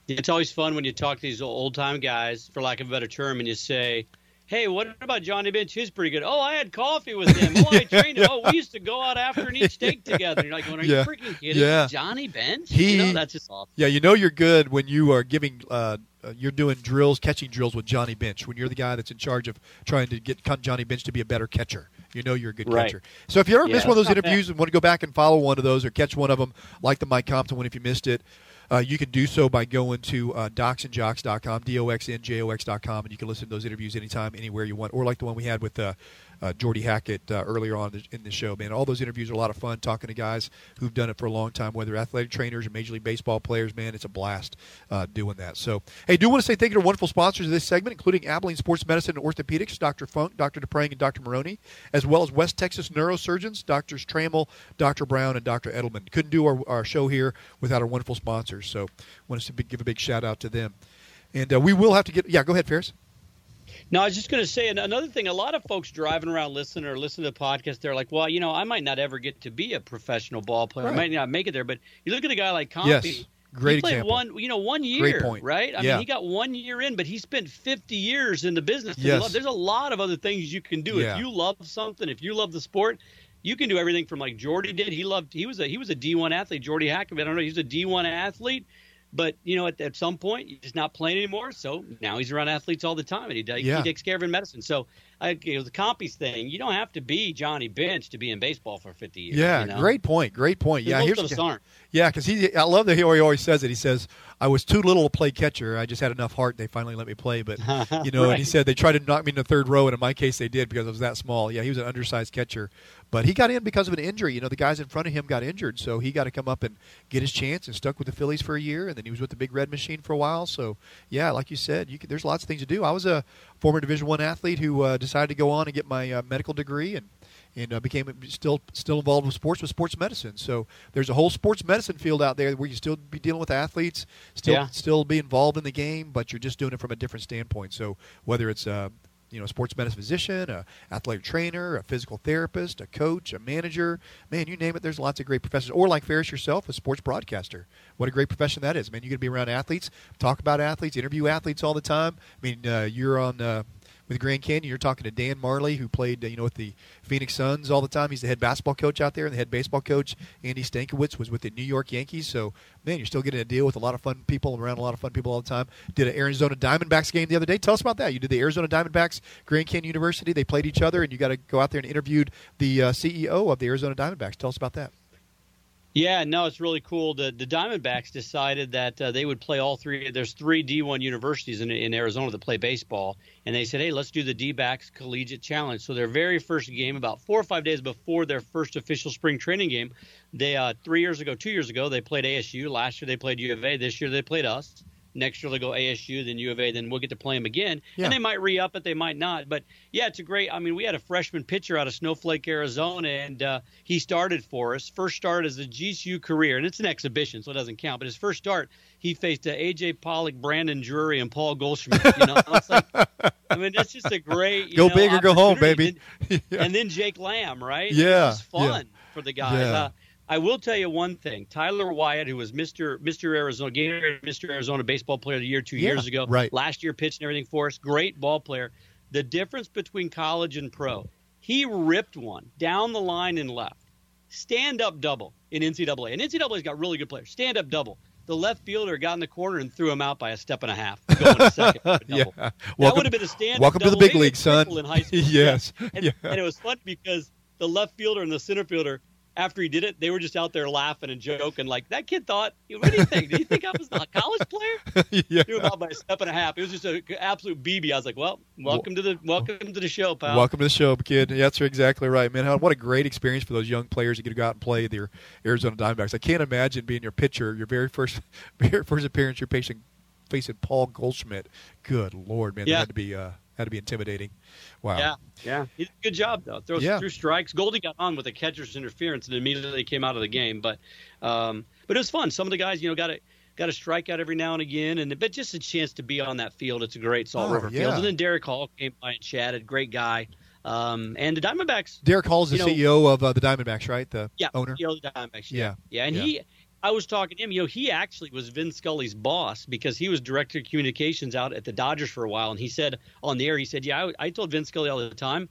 Speaker 3: It's always fun when you talk to these old time guys, for lack of a better term, and you say, Hey, what about Johnny Bench? He's pretty good. Oh, I had coffee with him. Oh, I trained him. Oh, we used to go out after and eat steak together. And you're like, going, Are
Speaker 2: Yeah.
Speaker 3: you freaking kidding?
Speaker 2: Yeah.
Speaker 3: Johnny Bench?
Speaker 2: He,
Speaker 3: you know, that's just awesome.
Speaker 2: Yeah, you know you're good when you are giving, uh, uh, you're doing drills, catching drills with Johnny Bench. When you're the guy that's in charge of trying to get Johnny Bench to be a better catcher, you know you're a good
Speaker 3: Right.
Speaker 2: catcher. So if you ever
Speaker 3: Yeah,
Speaker 2: miss one of those
Speaker 3: that's not
Speaker 2: interviews and want to go back and follow one of those or catch one of them, like the Mike Compton one, if you missed it. Uh, you can do so by going to uh, doxnjox.com, D-O-X-N-J-O-X.com, and you can listen to those interviews anytime, anywhere you want, or like the one we had with uh, uh, Geordie Hackett uh, earlier on in the show. Man, all those interviews are a lot of fun, talking to guys who've done it for a long time, whether athletic trainers or Major League Baseball players. Man, it's a blast uh, doing that. So, hey, do want to say thank you to our wonderful sponsors of this segment, including Abilene Sports Medicine and Orthopedics, Dr. Funk, Dr. DePrang, and Dr. Maroney, as well as West Texas neurosurgeons, Drs. Trammell, Dr. Brown, and Dr. Edelman. Couldn't do our, our show here without our wonderful sponsors. So, want us to give a big shout out to them. And uh, we will have to get, yeah, go ahead, Ferris.
Speaker 3: No, I was just going to say another thing. A lot of folks driving around listening or listening to the podcast, they're like, "Well, you know, I might not ever get to be a professional ball player.
Speaker 2: Right.
Speaker 3: I might not make it there." But you look at a guy like Compy.
Speaker 2: Yes, great
Speaker 3: he played
Speaker 2: example.
Speaker 3: one, you know, one year,
Speaker 2: Great point.
Speaker 3: right? I
Speaker 2: Yeah.
Speaker 3: mean, he got one year in, but he spent 50 years in the business.
Speaker 2: Yes.
Speaker 3: There's a lot of other things you can do
Speaker 2: Yeah.
Speaker 3: if you love something. If you love the sport, you can do everything from like Geordie did. He loved. He was a he was a D1 athlete. Geordie Hackett. I don't know. He was a D1 athlete. But you know, at, at some point, he's just not playing anymore. So now he's around athletes all the time, and he,
Speaker 2: Yeah.
Speaker 3: he takes care of in medicine. So I, you know, the Compy's thing, you don't have to be Johnny Bench to be in baseball for 50 years.
Speaker 2: Yeah,
Speaker 3: you know?
Speaker 2: great point. Great point. Yeah,
Speaker 3: Most
Speaker 2: here's
Speaker 3: of us aren't.
Speaker 2: Yeah, because he. I love that he always says it. He says, "I was too little to play catcher. I just had enough heart. They finally let me play." But you know, and he said they tried to knock me in the third row, and in my case, they did because I was that small. Yeah, he was an undersized catcher, but he got in because of an injury. You know, the guys in front of him got injured, so he got to come up and get his chance, and stuck with the Phillies for a year, and then he was with the Big Red Machine for a while. So yeah, like you said, you could, there's lots of things to do. I was a former Division One athlete who uh, decided to go on and get my uh, medical degree and and uh, became still still involved with sports with sports medicine. So there's a whole sports medicine field out there where you still be dealing with athletes, still
Speaker 3: Yeah.
Speaker 2: still be involved in the game, but you're just doing it from a different standpoint. So whether it's uh, you know, a sports medicine physician, a athletic trainer, a physical therapist, a coach, a manager, man, you name it. There's lots of great professions. Or like Ferris yourself, a sports broadcaster. What a great profession that is, man. You get to be around athletes, talk about athletes, interview athletes all the time. I mean, uh, you're on. Uh, with Grand Canyon, you're talking to Dan Majerle, who played, uh, you know, with the Phoenix Suns all the time. He's the head basketball coach out there, and the head baseball coach Andy Stankiewicz was with the New York Yankees. So, man, you're still getting a deal with a lot of fun people around a lot of fun people all the time. Did an Arizona Diamondbacks game the other day. Tell us about that. You did the Arizona Diamondbacks, Grand Canyon University. They played each other, and you got to go out there and interviewed the uh, CEO of the Arizona Diamondbacks. Tell us about that.
Speaker 3: Yeah, no, it's really cool. The the Diamondbacks decided that uh, they would play all three. There's three D1 universities in in Arizona that play baseball, and they said, "Hey, let's do the D-backs Collegiate Challenge." So their very first game, about four or five days before their first official spring training game, they uh, three years ago, two years ago, they played ASU. Last year they played U of A. This year they played us. Next year they'll go ASU, then U of A, then we'll get to play them again.
Speaker 2: Yeah.
Speaker 3: And they might re up it, they might not. But yeah, it's a great. I mean, we had a freshman pitcher out of Snowflake, Arizona, and uh, he started for us. First start as a GCU career, and it's an exhibition, so it doesn't count. But his first start, he faced uh, AJ Pollock, Brandon Drury, and Paul Goldschmidt. You know, it's like, I mean, that's just a great. You
Speaker 2: Go
Speaker 3: know,
Speaker 2: big or go home, baby.
Speaker 3: And, and then Jake Lamb, right?
Speaker 2: Yeah,
Speaker 3: it's just fun for the guys.
Speaker 2: Yeah.
Speaker 3: Uh, I will tell you one thing. Tyler Wyatt, who was Mr. Mr. Arizona, Gatorade Mr. Arizona Baseball Player of the Year two
Speaker 2: Yeah,
Speaker 3: years ago.
Speaker 2: right.
Speaker 3: Last year pitched and everything for us. Great ball player. The difference between college and pro, he ripped one down the line and left. Stand up double in NCAA. And NCAA's got really good players. Stand up double. The left fielder got in the corner and threw him out by a step and a half. Going second a.
Speaker 2: Yeah.
Speaker 3: That
Speaker 2: Welcome-
Speaker 3: would have been a stand.
Speaker 2: welcome to the big league, son.
Speaker 3: In high school.
Speaker 2: Yes.
Speaker 3: And,
Speaker 2: Yeah.
Speaker 3: and it was fun because the left fielder and the center fielder, after he did it, they were just out there laughing and joking. Like that kid thought, what do you think? Did you think I was not a college player?
Speaker 2: yeah.
Speaker 3: Threw him out by a step and a half. It was just an absolute BB. I was like, well, welcome to the welcome to the show, pal.
Speaker 2: Welcome to the show, kid. Yeah, that's exactly right, man. What a great experience for those young players to get to go out and play their Arizona Diamondbacks. I can't imagine being your pitcher, your very first, very first appearance, you're facing facing Paul Goldschmidt. Good lord, man,
Speaker 3: Yeah.
Speaker 2: that had to be uh, Had to be intimidating. Wow.
Speaker 3: Yeah, yeah. He did a good job though. Throws
Speaker 2: Yeah.
Speaker 3: through strikes. Goldie got on with a catcher's interference and immediately came out of the game. But um, but it was fun. Some of the guys, you know, got a got a strikeout every now and again, and but just a chance to be on that field. It's a great Salt
Speaker 2: Oh,
Speaker 3: River
Speaker 2: yeah.
Speaker 3: field. And then Derrick Hall came by and chatted. Great guy. Um, and the Diamondbacks.
Speaker 2: Derrick Hall's the
Speaker 3: know,
Speaker 2: CEO of uh, the Diamondbacks, right? The
Speaker 3: yeah,
Speaker 2: owner.
Speaker 3: CEO of the Diamondbacks.
Speaker 2: Yeah.
Speaker 3: Yeah, yeah. And
Speaker 2: Yeah.
Speaker 3: he, I was talking to him. You know, he actually was Vin Scully's boss because he was director of communications out at the Dodgers for a while. And he said on the air, he said, "Yeah, I, I told Vin Scully all the time."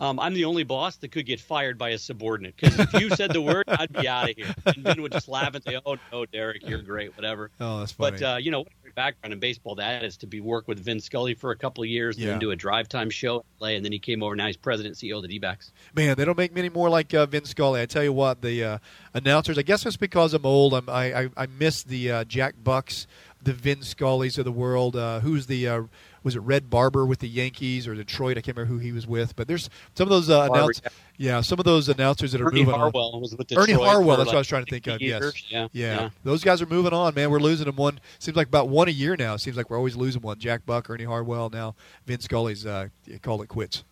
Speaker 3: Um, I'm the only boss that could get fired by a subordinate because if you said the word, I'd be out of here. And Vin would just laugh and say, "Oh no, Derrick, you're great, whatever."
Speaker 2: Oh, that's funny.
Speaker 3: But uh, you know, what a great background in baseball that is to be work with Vin Scully for a couple of years, and
Speaker 2: Yeah.
Speaker 3: then do a drive time show LA, and then he came over. Now he's president and CEO of the D-backs.
Speaker 2: Man, they don't make many more like uh, Vince Scully. I tell you what, the uh, announcers. I guess it's because I'm old. I'm, I I, I miss the uh, Jack Bucks, the Vince Scullys of the world. Uh, who's the uh, was it Red Barber with the Yankees or Detroit? I can't remember who he was with. But there's some of those uh,
Speaker 3: Barber,
Speaker 2: announce- yeah, some of those announcers that are
Speaker 3: Ernie
Speaker 2: moving
Speaker 3: Harwell
Speaker 2: on.
Speaker 3: was with
Speaker 2: Ernie
Speaker 3: Detroit
Speaker 2: Harwell.
Speaker 3: for,
Speaker 2: That's what I was trying to think of.
Speaker 3: 50
Speaker 2: Yes.
Speaker 3: Yeah,
Speaker 2: yeah,
Speaker 3: yeah.
Speaker 2: Those guys are moving on, man. We're losing them one. Seems like about one a year now. Seems like we're always losing one. Jack Buck, Ernie Harwell. Now Vince Scully's uh, call it quits.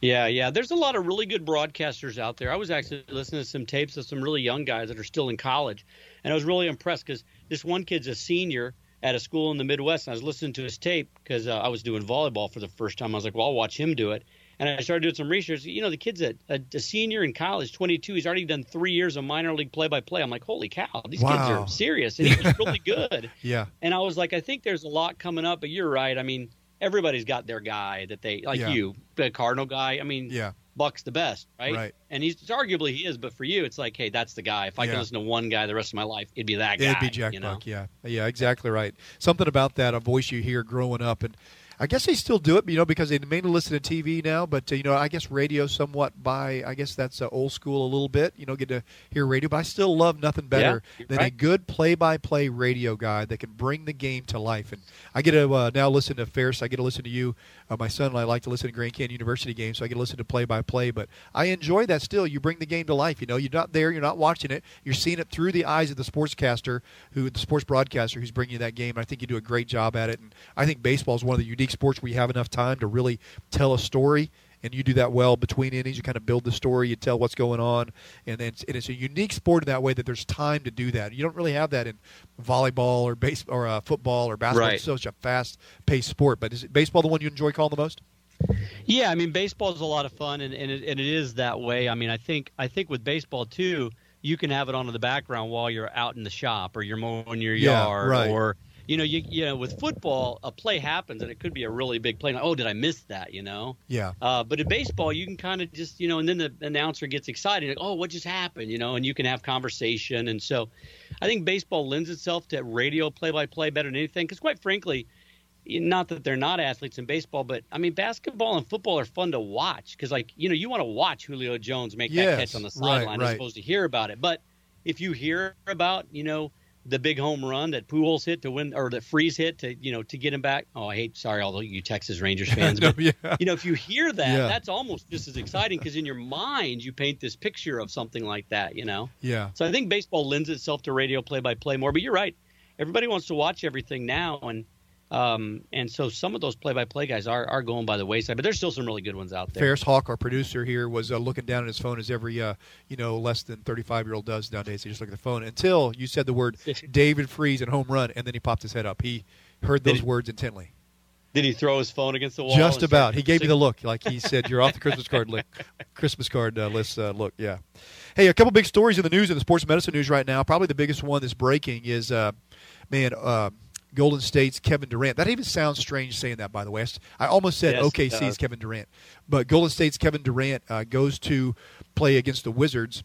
Speaker 3: Yeah, yeah. There's a lot of really good broadcasters out there. I was actually listening to some tapes of some really young guys that are still in college, and I was really impressed because this one kid's a senior at a school in the Midwest, and I was listening to his tape because uh, I was doing volleyball for the first time. I was like, well, I'll watch him do it. And I started doing some research. You know, the kid's a, a, a senior in college, 22. He's already done three years of minor league play-by-play. I'm like, holy cow, these kids are serious, and he was really good.
Speaker 2: Yeah.
Speaker 3: And I was like, I think there's a lot coming up, but you're right. I mean, everybody's got their guy that they like
Speaker 2: Yeah.
Speaker 3: you, the Cardinal guy. I mean,
Speaker 2: Yeah.
Speaker 3: Buck's the best, right?
Speaker 2: Right.
Speaker 3: And he's arguably he is, but for you, it's like, hey, that's the guy. If I
Speaker 2: Yeah.
Speaker 3: can listen to one guy the rest of my life, it'd be that guy.
Speaker 2: It'd be Jack
Speaker 3: you know?
Speaker 2: Buck, yeah, yeah, exactly right. Something about that, a voice you hear growing up, and I guess they still do it, you know, because they mainly listen to TV now. But uh, you know, I guess radio somewhat by, I guess that's uh, old school a little bit. You know, get to hear radio, but I still love nothing better
Speaker 3: Yeah,
Speaker 2: than a good play-by-play radio guy that can bring the game to life. And I get to uh, now listen to Ferris. I get to listen to you. Uh, my son and I like to listen to Grand Canyon University games, so I get to listen to play-by-play. But I enjoy that still. You bring the game to life. You know, you're not there, you're not watching it. You're seeing it through the eyes of the sportscaster, who the sports broadcaster who's bringing you that game. And I think you do a great job at it. And I think baseball is one of the unique sports where you have enough time to really tell a story. And you do that well between innings. You kind of build the story. You tell what's going on, and it's, and it's a unique sport in that way that there's time to do that. You don't really have that in volleyball or base or uh, football or basketball.
Speaker 3: Right.
Speaker 2: It's such a fast-paced sport. But is baseball the one you enjoy calling the most?
Speaker 3: Yeah, I mean, baseball is a lot of fun, and, and, it, and it is that way. I mean, I think I think with baseball too, you can have it on in the background while you're out in the shop or you're mowing your
Speaker 2: Yeah,
Speaker 3: yard,
Speaker 2: right.
Speaker 3: or you know, you you know, with football, a play happens and it could be a really big play. Like, oh, did I miss that? You know.
Speaker 2: Yeah.
Speaker 3: Uh, but in baseball, you can kind of just, you know, and then the announcer gets excited, like, oh, what just happened, you know, and you can have conversation. And so I think baseball lends itself to radio play by play better than anything. Because quite frankly, not that they're not athletes in baseball, but I mean, basketball and football are fun to watch because, like, you know, you want to watch Julio Jones make
Speaker 2: Yes,
Speaker 3: that catch on the
Speaker 2: right,
Speaker 3: sideline
Speaker 2: right.
Speaker 3: as opposed to hear about it. But if you hear about, you know, the big home run that Pujols hit to win, or that Freese hit to, you know, to get him back. Oh, I hate, sorry, all you Texas Rangers fans,
Speaker 2: No,
Speaker 3: but
Speaker 2: yeah.
Speaker 3: you know, if you hear that,
Speaker 2: Yeah.
Speaker 3: that's almost just as exciting because in your mind you paint this picture of something like that, you know.
Speaker 2: Yeah.
Speaker 3: So I think baseball lends itself to radio play-by-play more. But you're right, everybody wants to watch everything now, and um, and so some of those play-by-play guys are are going by the wayside. But there's still some really good ones out there.
Speaker 2: Ferris Hawk, our producer here, was uh, looking down at his phone as every uh, you know less than thirty five year old does nowadays. He just look at the phone until you said the word David Freese and home run, and then he popped his head up. He heard those
Speaker 3: he-
Speaker 2: words intently.
Speaker 3: Did he throw his phone against the wall?
Speaker 2: Just about. He gave me the look, like he said, "You're off the Christmas card li- Christmas card uh, list." Uh, look, yeah. Hey, a couple big stories in the news in the sports medicine news right now. Probably the biggest one that's breaking is, uh, man, uh, Golden State's Kevin Durant. That even sounds strange saying that, by the way. I almost said
Speaker 3: Yes,
Speaker 2: OKC's. Kevin Durant, but Golden State's Kevin Durant uh, goes to play against the Wizards.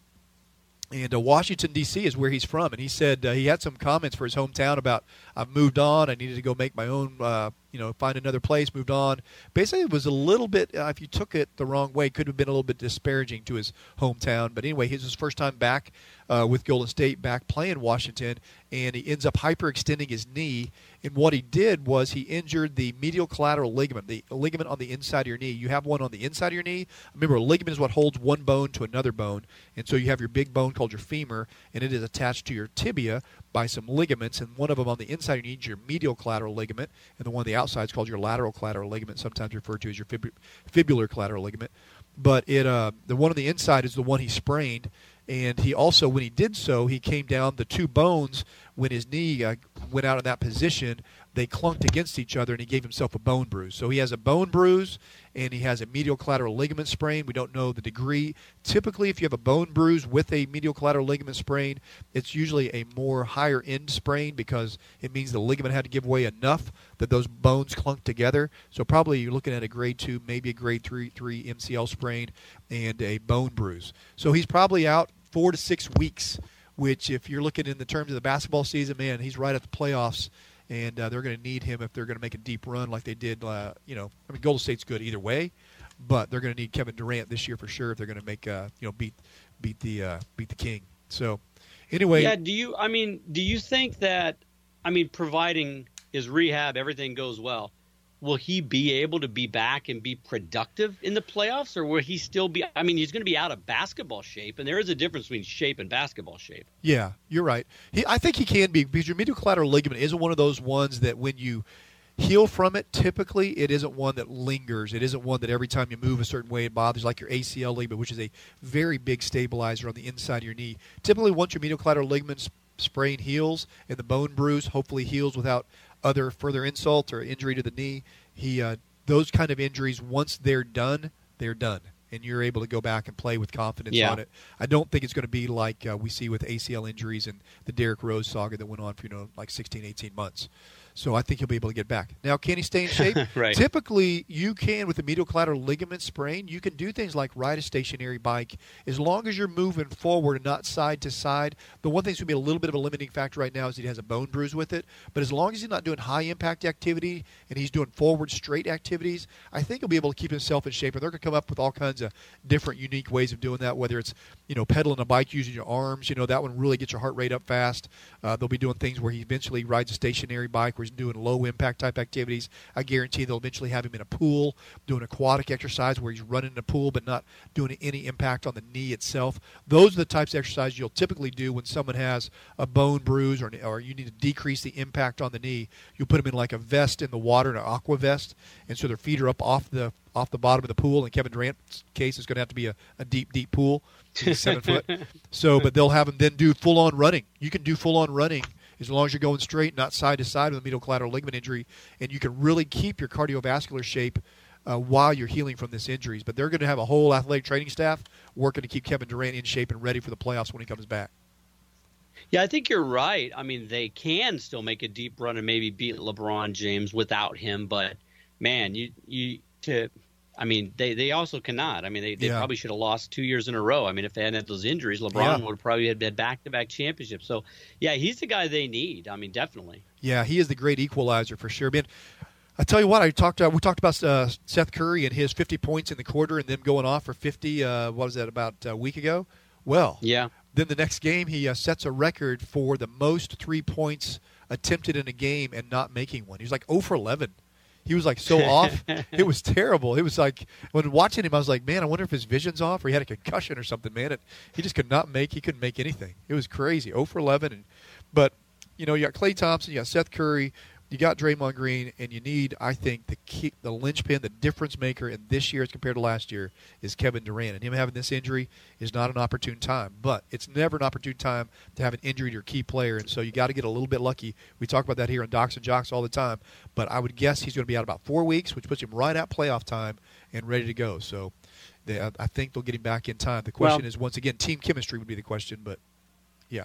Speaker 2: And uh, Washington D.C. is where he's from, and he said uh, he had some comments for his hometown about I've moved on. I needed to go make my own, uh, you know, find another place. Moved on. Basically, it was a little bit. Uh, if you took it the wrong way, could have been a little bit disparaging to his hometown. But anyway, his his first time back uh, with Golden State back playing Washington, and he ends up hyperextending his knee. And what he did was he injured the medial collateral ligament, the ligament on the inside of your knee. You have one on the inside of your knee. Remember, a ligament is what holds one bone to another bone, and so you have your big bone called your femur, and it is attached to your tibia by some ligaments, and one of them on the inside of your knee is your medial collateral ligament, and the one on the outside is called your lateral collateral ligament, sometimes referred to as your fib- fibular collateral ligament. But it, uh, the one on the inside is the one he sprained, and he also, when he did so, he came down the two bones when his knee uh, went out in that position. They clunked against each other, and he gave himself a bone bruise. So he has a bone bruise, and he has a medial collateral ligament sprain. We don't know the degree. Typically, if you have a bone bruise with a medial collateral ligament sprain, it's usually a more higher end sprain because it means the ligament had to give way enough that those bones clunk together. So probably you're looking at a grade two, maybe a grade three, three MCL sprain and a bone bruise. So he's probably out four to six weeks. Which, if you're looking in the terms of the basketball season, man, he's right at the playoffs and uh, they're going to need him if they're going to make a deep run like they did. Uh, you know, I mean, Golden State's good either way, but they're going to need Kevin Durant this year for sure if they're going to make uh, you know beat beat the uh, beat the King. So anyway,
Speaker 3: yeah. Do you? I mean, do you think that? I mean, providing his rehab, everything goes well. Will he be able to be back and be productive in the playoffs, or will he still be? I mean, he's going to be out of basketball shape, and there is a difference between shape and basketball shape.
Speaker 2: Yeah, you're right. He, I think he can be because your medial collateral ligament isn't one of those ones that when you heal from it, typically it isn't one that lingers. It isn't one that every time you move a certain way it bothers, like your ACL ligament, which is a very big stabilizer on the inside of your knee. Typically, once your medial collateral ligament sprain heals and the bone bruise hopefully heals without other further insult or injury to the knee, he uh, those kind of injuries once they're done, they're done. And you're able to go back and play with confidence
Speaker 3: Yeah.
Speaker 2: on it. I don't think it's going to be like uh, we see with ACL injuries and the Derrick Rose saga that went on for you know like 16, 18 months. So I think he'll be able to get back. Now, can he stay in shape?
Speaker 3: Right.
Speaker 2: Typically, you can with a medial collateral ligament sprain. You can do things like ride a stationary bike as long as you're moving forward and not side to side. The one thing that's going to be a little bit of a limiting factor right now is he has a bone bruise with it. But as long as he's not doing high impact activity and he's doing forward straight activities, I think he'll be able to keep himself in shape. And they're going to come up with all kinds of different, unique ways of doing that. Whether it's you know pedaling a bike using your arms, you know that one really gets your heart rate up fast. Uh, they'll be doing things where he eventually rides a stationary bike, where he's doing low impact type activities. I guarantee they'll eventually have him in a pool doing aquatic exercise where he's running in a pool but not doing any impact on the knee itself. Those are the types of exercises you'll typically do when someone has a bone bruise or, or you need to decrease the impact on the knee. You'll put them in like a vest in the water, an aqua vest, and so their feet are up off the off the bottom of the pool. In Kevin Durant's case, it's going to have to be a, a deep, deep pool. Seven foot. So, but they'll have him then do full on running. You can do full on running as long as you're going straight, not side to side with a medial collateral ligament injury, and you can really keep your cardiovascular shape uh, while you're healing from this injuries. But they're going to have a whole athletic training staff working to keep Kevin Durant in shape and ready for the playoffs when he comes back.
Speaker 3: Yeah, I think you're right. I mean, they can still make a deep run and maybe beat LeBron James without him, but man, you you to I mean, they, they also cannot. I mean, they, they
Speaker 2: Yeah.
Speaker 3: probably should have lost two years in a row. I mean, if they hadn't had those injuries, LeBron
Speaker 2: Yeah.
Speaker 3: would have probably had had back to back championships. So, yeah, he's the guy they need. I mean, definitely.
Speaker 2: Yeah, he is the great equalizer for sure. Man, I tell you what, I talked. Uh, we talked about uh, Steph Curry and his 50 points in the quarter, and them going off for 50. Uh, what was that about a week ago? Well,
Speaker 3: Yeah.
Speaker 2: Then the next game, he uh, sets a record for the most three points attempted in a game and not making one. He's like 0 for 11. He was like so off. It was terrible. It was like when watching him, I was like, man, I wonder if his vision's off or he had a concussion or something. Man, it, he just could not make. He couldn't make anything. It was crazy. 0 for 11. And, but you know, you got Klay Thompson, you got Steph Curry, you got Draymond Green, and you need, I think, the key, the linchpin, the difference maker in this year as compared to last year is Kevin Durant. And him having this injury is not an opportune time, but it's never an opportune time to have an injury to your key player. And so you got to get a little bit lucky. We talk about that here on Dox and Jox all the time, but I would guess he's going to be out about four weeks, which puts him right at playoff time and ready to go. So they, I I think they'll get him back in time. The question
Speaker 3: Well-
Speaker 2: is, once again, team chemistry would be the question, but yeah.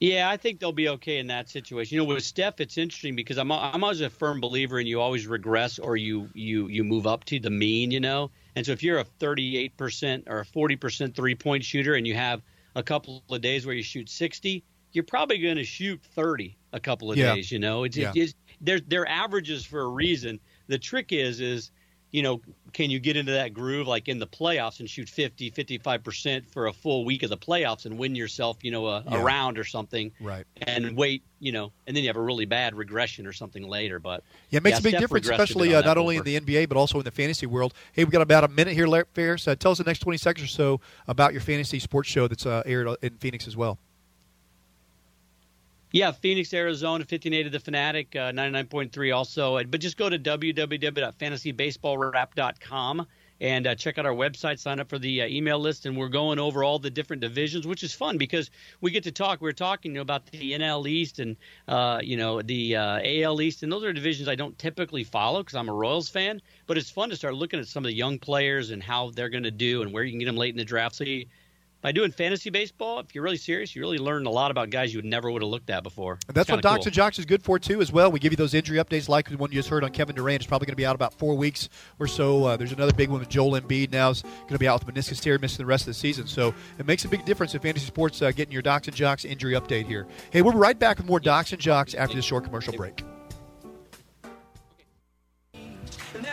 Speaker 3: Yeah, I think they'll be okay in that situation. You know, with Steph, it's interesting because I'm I'm always a firm believer in you always regress or you you you move up to the mean. You know, and so if you're a 38 percent or a 40 percent three point shooter and you have a couple of days where you shoot 60, you're probably going to shoot 30 a couple of
Speaker 2: Yeah.
Speaker 3: days. You know, it's,
Speaker 2: Yeah.
Speaker 3: it's they're they're averages for a reason. The trick is is you know, can you get into that groove like in the playoffs and shoot 50, 55% for a full week of the playoffs and win yourself, you know, a,
Speaker 2: Yeah.
Speaker 3: a round or something
Speaker 2: Right.
Speaker 3: and wait, you know, and then you have a really bad regression or something later. But
Speaker 2: Yeah, it makes a big
Speaker 3: Steph
Speaker 2: difference,
Speaker 3: regressed a bit
Speaker 2: especially uh, not only in the NBA but also in the fantasy world. Hey, we've got about a minute here, Larry Ferris. Uh, tell us the next 20 seconds or so about your fantasy sports show that's uh, aired in Phoenix as well.
Speaker 3: Yeah, Phoenix, Arizona, 1580 The Fanatic, uh, 99.3 also. But just go to www.fantasybaseballwrap.com and uh, check out our website, sign up for the uh, email list, and we're going over all the different divisions, which is fun because we get to talk. We're talking you know, about the NL East and, uh, you know, the uh, AL East, and those are divisions I don't typically follow because I'm a Royals fan, but it's fun to start looking at some of the young players and how they're going to do and where you can get them late in the draft. So you, by doing fantasy baseball, if you're really serious, you really learn a lot about guys you would never would have looked at before.
Speaker 2: And that's what
Speaker 3: kinda
Speaker 2: Dox
Speaker 3: cool.
Speaker 2: and Jox is good for too, as well. We give you those injury updates, like the one you just heard on Kevin Durant. It's probably going to be out about four weeks or so. Uh, there's another big one with Joel Embiid now is going to be out with meniscus tear, missing the rest of the season. So it makes a big difference in fantasy sports uh, getting your Dox and Jox injury update here. Hey, we'll be right back with more Dox and Jox after this short commercial break.
Speaker 11: And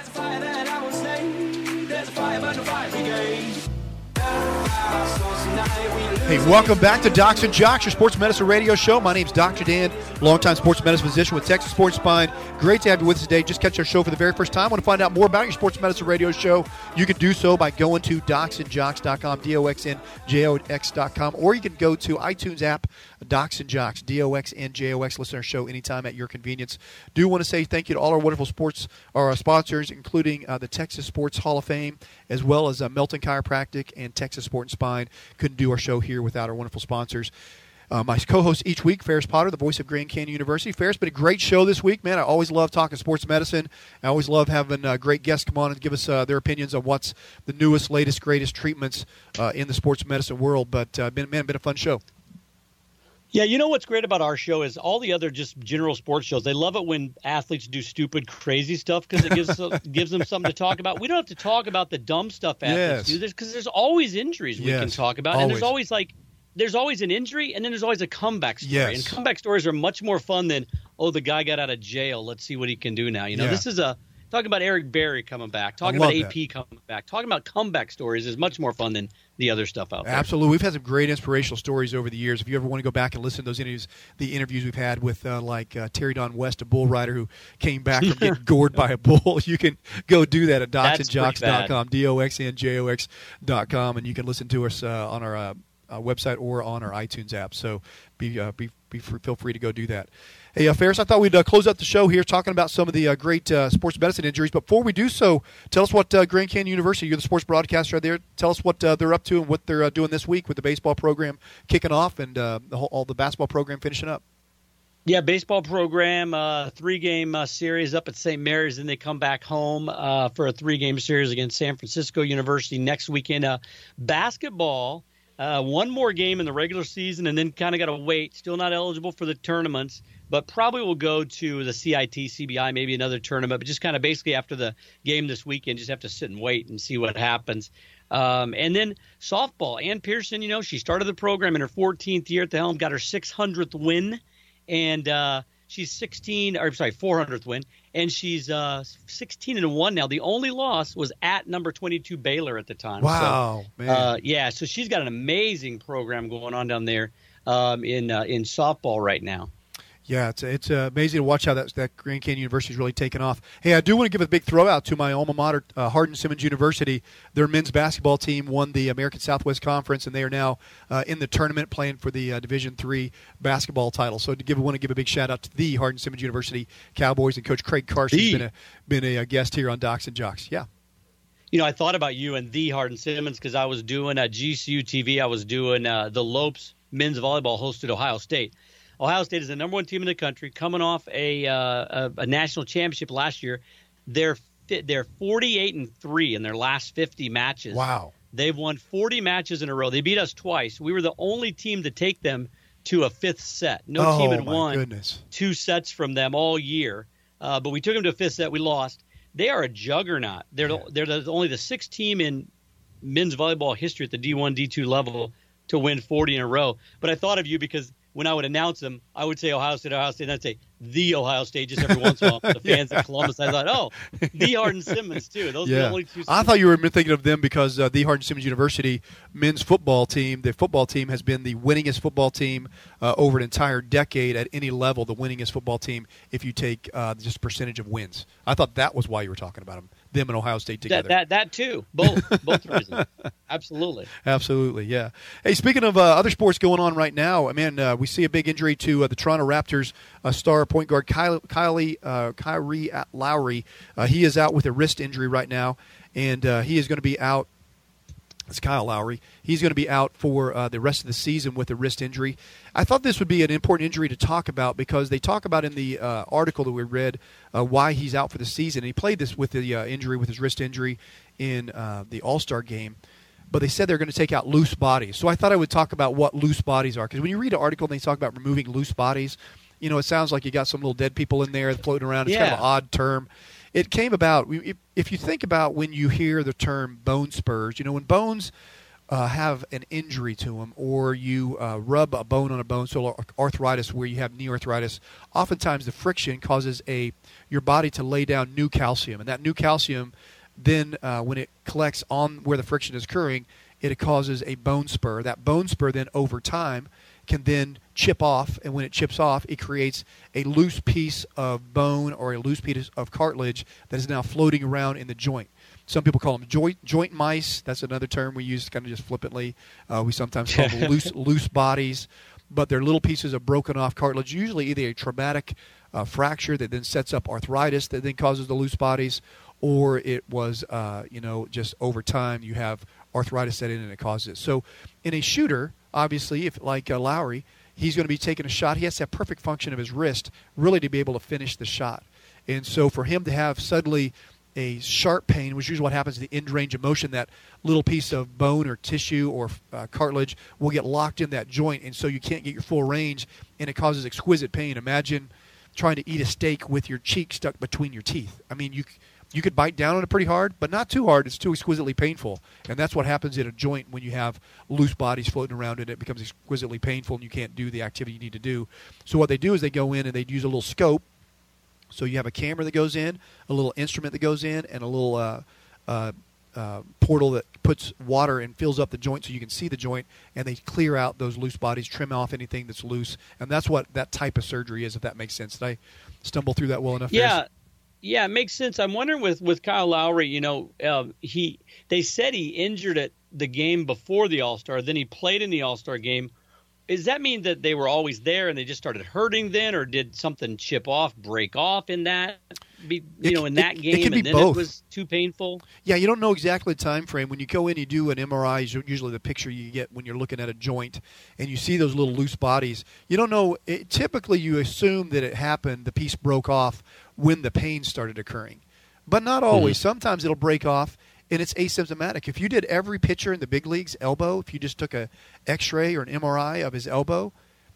Speaker 2: Hey, welcome back to Dox and Jox, your sports medicine radio show. My name's Dr. Dan, longtime sports medicine physician with Texas Sports Spine. Great to have you with us today. Just catch our show for the very first time. Want to find out more about your sports medicine radio show? You can do so by going to doxnjox.com, D-O-X-N-J-O-X.com, or you can go to iTunes app, Dox and Jox, D O X and J O X listener show anytime at your convenience. Do want to say thank you to all our wonderful sports, our sponsors, including uh, the Texas Sports Hall of Fame, as well as uh, Melton Chiropractic and Texas Sport and Spine. Couldn't do our show here without our wonderful sponsors. Uh, my co-host each week, Ferris Potter, the voice of Grand Canyon University. Ferris, been a great show this week, man. I always love talking sports medicine. I always love having uh, great guests come on and give us uh, their opinions on what's the newest, latest, greatest treatments uh, in the sports medicine world. But uh, been man, been a fun show.
Speaker 3: Yeah, you know what's great about our show is all the other just general sports shows. They love it when athletes do stupid, crazy stuff because it gives gives them something to talk about. We don't have to talk about the dumb stuff athletes
Speaker 2: Yes.
Speaker 3: do because there's always injuries we can talk about, and there's always like there's always an injury, and then there's always a comeback story.
Speaker 2: Yes.
Speaker 3: And comeback stories are much more fun than oh the guy got out of jail. Let's see what he can do now. You know,
Speaker 2: Yeah.
Speaker 3: this is a talking about Eric Berry coming back, talking about AP coming back, talking about comeback stories is much more fun than the other stuff out there.
Speaker 2: Absolutely, we've had some great inspirational stories over the years. If you ever want to go back and listen to those interviews, the interviews we've had with uh, like uh, Terry Don West, a bull rider who came back from getting gored by a bull, you can go do that at doxnjox.com, d-o-x-n-j-o-x.com, and you can listen to us uh, on our uh, uh, website or on our iTunes app. So be uh, be, be free, feel free to go do that. Hey, uh, Ferris, I thought we'd uh, close out the show here talking about some of the uh, great uh, sports medicine injuries. But before we do so, tell us what uh, Grand Canyon University, you're the sports broadcaster there. Tell us what uh, they're up to and what they're doing this week with the baseball program kicking off and the whole, all the basketball program finishing up.
Speaker 3: Yeah, baseball program, uh, three game uh, series up at St. Mary's, and they come back home uh, for a three game series against San Francisco University next weekend. Basketball, one more game in the regular season, and then kind of got to wait. Still not eligible for the tournaments, but probably will go to the CIT, CBI, maybe another tournament, but just kind of basically after the game this weekend, just have to sit and wait and see what happens. Um, and then softball, Ann Pearson, you know, she started the program in her 14th year at the helm, got her 600th win and uh, she's 16 or I'm sorry 400th win and she's uh, 16 and 1 now the only loss was at number 22 Baylor at the time
Speaker 2: Wow,
Speaker 3: so,
Speaker 2: man.
Speaker 3: uh, yeah so she's got an amazing program going on down there um, in uh, in softball right now
Speaker 2: Yeah, it's it's uh, amazing to watch how that that Grand Canyon University is really taken off. Hey, I do want to give a big throw out to my alma mater, uh, Hardin Simmons University. Their men's basketball team won the American Southwest Conference, and they are now uh, in the tournament playing for the uh, Division three basketball title. So, to give, I want to give a big shout out to the Hardin Simmons University Cowboys and Coach Craig Carson, who's
Speaker 3: The.
Speaker 2: been a been a, uh guest here on Dox and Jox. Yeah.
Speaker 3: you know, I thought about you and the Hardin Simmons because I was doing at GCU TV. I was doing uh, the Lopes men's volleyball hosted Ohio State. Ohio State is the number one team in the country, coming off a uh, a, a national championship last year. They're they're 48 and three in their last 50 matches.
Speaker 2: Wow.
Speaker 3: They've won 40 matches in a row. They beat us twice. We were the only team to take them to a fifth set. No
Speaker 2: oh
Speaker 3: team had won
Speaker 2: goodness.
Speaker 3: two sets from them all year, uh, but we took them to a fifth set. We lost. They are a juggernaut. They're the, they're the, only the sixth team in men's volleyball history at the D1, D2 level to win 40 in a row. But I thought of you because when I would announce them, I would say Ohio State, Ohio State, and I'd say the Ohio State just every once in a while. The fans yeah. of Columbus, I thought, oh, the Hardin Simmons too. Those
Speaker 2: yeah.
Speaker 3: are the only two.
Speaker 2: I thought you were thinking of them because uh, the Hardin Simmons University men's football team, the football team, has been the winningest football team uh, over an entire decade at any level. The winningest football team, if you take uh, just percentage of wins. I thought that was why you were talking about them them and Ohio State together.
Speaker 3: That that, that too. Both both reasons. Absolutely.
Speaker 2: Absolutely. Yeah. Hey, speaking of uh, other sports going on right now, I mean, uh, we see a big injury to uh, the Toronto Raptors uh, star point guard Kyle, Kylie uh, Kyrie Lowry. Uh, he is out with a wrist injury right now, and he is going to be out it's Kyle Lowry. He's going to be out for uh, the rest of the season with a wrist injury. I thought this would be an important injury to talk about because they talk about in the uh, article that we read uh, why he's out for the season. And he played this with the uh, injury, with his wrist injury in uh, the All Star game. But they said they're going to take out loose bodies. So I thought I would talk about what loose bodies are because when you read an article and they talk about removing loose bodies, you know, it sounds like you got some little dead people in there floating around. It's
Speaker 3: yeah.
Speaker 2: kind of an odd term it came about. If you think about when you hear the term bone spurs, you know when bones uh, have an injury to them, or you uh, rub a bone on a bone, so arthritis where you have knee arthritis, oftentimes the friction causes a your body to lay down new calcium, and that new calcium, then uh, when it collects on where the friction is occurring, it causes a bone spur. That bone spur then over time can then chip off, and when it chips off, it creates a loose piece of bone or a loose piece of cartilage that is now floating around in the joint. Some people call them joint joint mice. That's another term we use kind of just flippantly. Uh, we sometimes call them loose loose bodies, but they're little pieces of broken off cartilage. Usually, either a traumatic uh, fracture that then sets up arthritis that then causes the loose bodies, or it was uh, you know just over time you have arthritis set in and it causes it. So, in a shooter, obviously, if like uh, Lowry, he's going to be taking a shot. He has to have perfect function of his wrist really to be able to finish the shot. And so for him to have suddenly a sharp pain, which is what happens in the end range of motion, that little piece of bone or tissue or uh, cartilage will get locked in that joint, and so you can't get your full range, and it causes exquisite pain. Imagine trying to eat a steak with your cheek stuck between your teeth. I mean, you you could bite down on it pretty hard, but not too hard. It's too exquisitely painful, and that's what happens in a joint when you have loose bodies floating around in it. Becomes exquisitely painful, and you can't do the activity you need to do. So what they do is they go in and they use a little scope. So you have a camera that goes in, a little instrument that goes in, and a little uh, uh, uh, portal that puts water and fills up the joint so you can see the joint, and they clear out those loose bodies, trim off anything that's loose, and that's what that type of surgery is. If that makes sense, did I stumble through that well enough?
Speaker 3: Yeah. Yeah, it makes sense. I'm wondering with with Kyle Lowry, you know, uh, he they said he injured at the game before the All Star, then he played in the All Star game. Does that mean that they were always there and they just started hurting then, or did something chip off, break off in that? Be, you
Speaker 2: it,
Speaker 3: know, in that
Speaker 2: it,
Speaker 3: game,
Speaker 2: it
Speaker 3: and then
Speaker 2: both.
Speaker 3: it was too painful.
Speaker 2: Yeah, you don't know exactly the time frame. When you go in, you do an MRI. Is usually the picture you get when you're looking at a joint, and you see those little loose bodies. You don't know. It, typically, you assume that it happened. The piece broke off when the pain started occurring, but not always. Mm-hmm. Sometimes it'll break off and it's asymptomatic. If you did every pitcher in the big leagues elbow, if you just took a X-ray or an MRI of his elbow,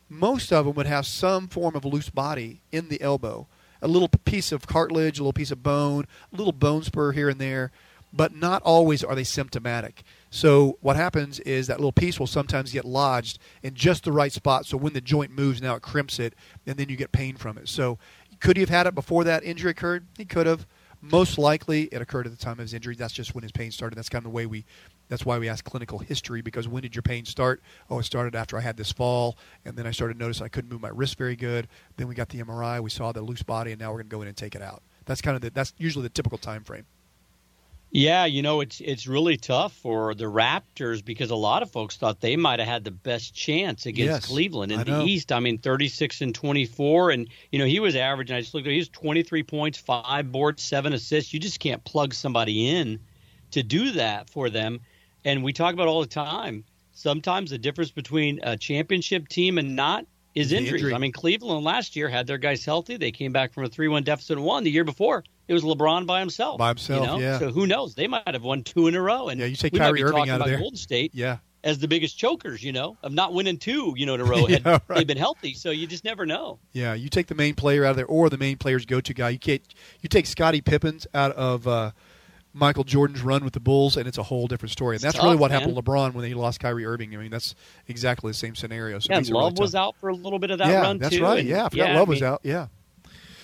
Speaker 2: most of them would have some form of loose body in the elbow, a little piece of cartilage, a little piece of bone, a little bone spur here and there, but not always are they symptomatic. So what happens is that little piece will sometimes get lodged in just the right spot. So when the joint moves, now it crimps it, and then you get pain from it. So could he have had it before that injury occurred? He could have. Most likely, it occurred at the time of his injury. That's just when his pain started. That's kind of the way we. That's why we ask clinical history because when did your pain start? Oh, it started after I had this fall, and then I started noticing I couldn't move my wrist very good. Then we got the MRI. We saw the loose body, and now we're going to go in and take it out. That's kind of the, that's usually the typical time frame.
Speaker 3: Yeah, you know it's it's really tough for the Raptors because a lot of folks thought they might have had the best chance against
Speaker 2: yes,
Speaker 3: Cleveland in
Speaker 2: I
Speaker 3: the
Speaker 2: know.
Speaker 3: East. I mean, 36 and 24, and you know he was averaging. I just looked at he was 23 points, five boards, seven assists. You just can't plug somebody in to do that for them. And we talk about all the time. Sometimes the difference between a championship team and not is injuries.
Speaker 2: injury.
Speaker 3: I mean, Cleveland last year had their guys healthy. They came back from a 3-1 deficit and won. The year before, it was LeBron by himself.
Speaker 2: By himself,
Speaker 3: you know?
Speaker 2: yeah.
Speaker 3: So who knows? They might have won two in a row. And
Speaker 2: Yeah, you take Kyrie Irving out of there.
Speaker 3: Golden State
Speaker 2: Yeah.
Speaker 3: as the biggest chokers, you know, of not winning two, you know, in a row. Had
Speaker 2: Yeah, right.
Speaker 3: they've been healthy, so you just never know.
Speaker 2: Yeah, you take the main player out of there, or the main player's go-to guy. You can't. You take Scottie Pippins out of uh, Michael Jordan's run with the Bulls, and it's a whole different story. And that's
Speaker 3: tough,
Speaker 2: really what
Speaker 3: man.
Speaker 2: happened to LeBron when he lost Kyrie Irving. I mean, that's exactly the same scenario. So
Speaker 3: yeah,
Speaker 2: it really
Speaker 3: Love was out for a little bit of that
Speaker 2: yeah,
Speaker 3: run
Speaker 2: that's
Speaker 3: too.
Speaker 2: right. Yeah, I forgot
Speaker 3: yeah,
Speaker 2: Love
Speaker 3: I
Speaker 2: was out. Yeah,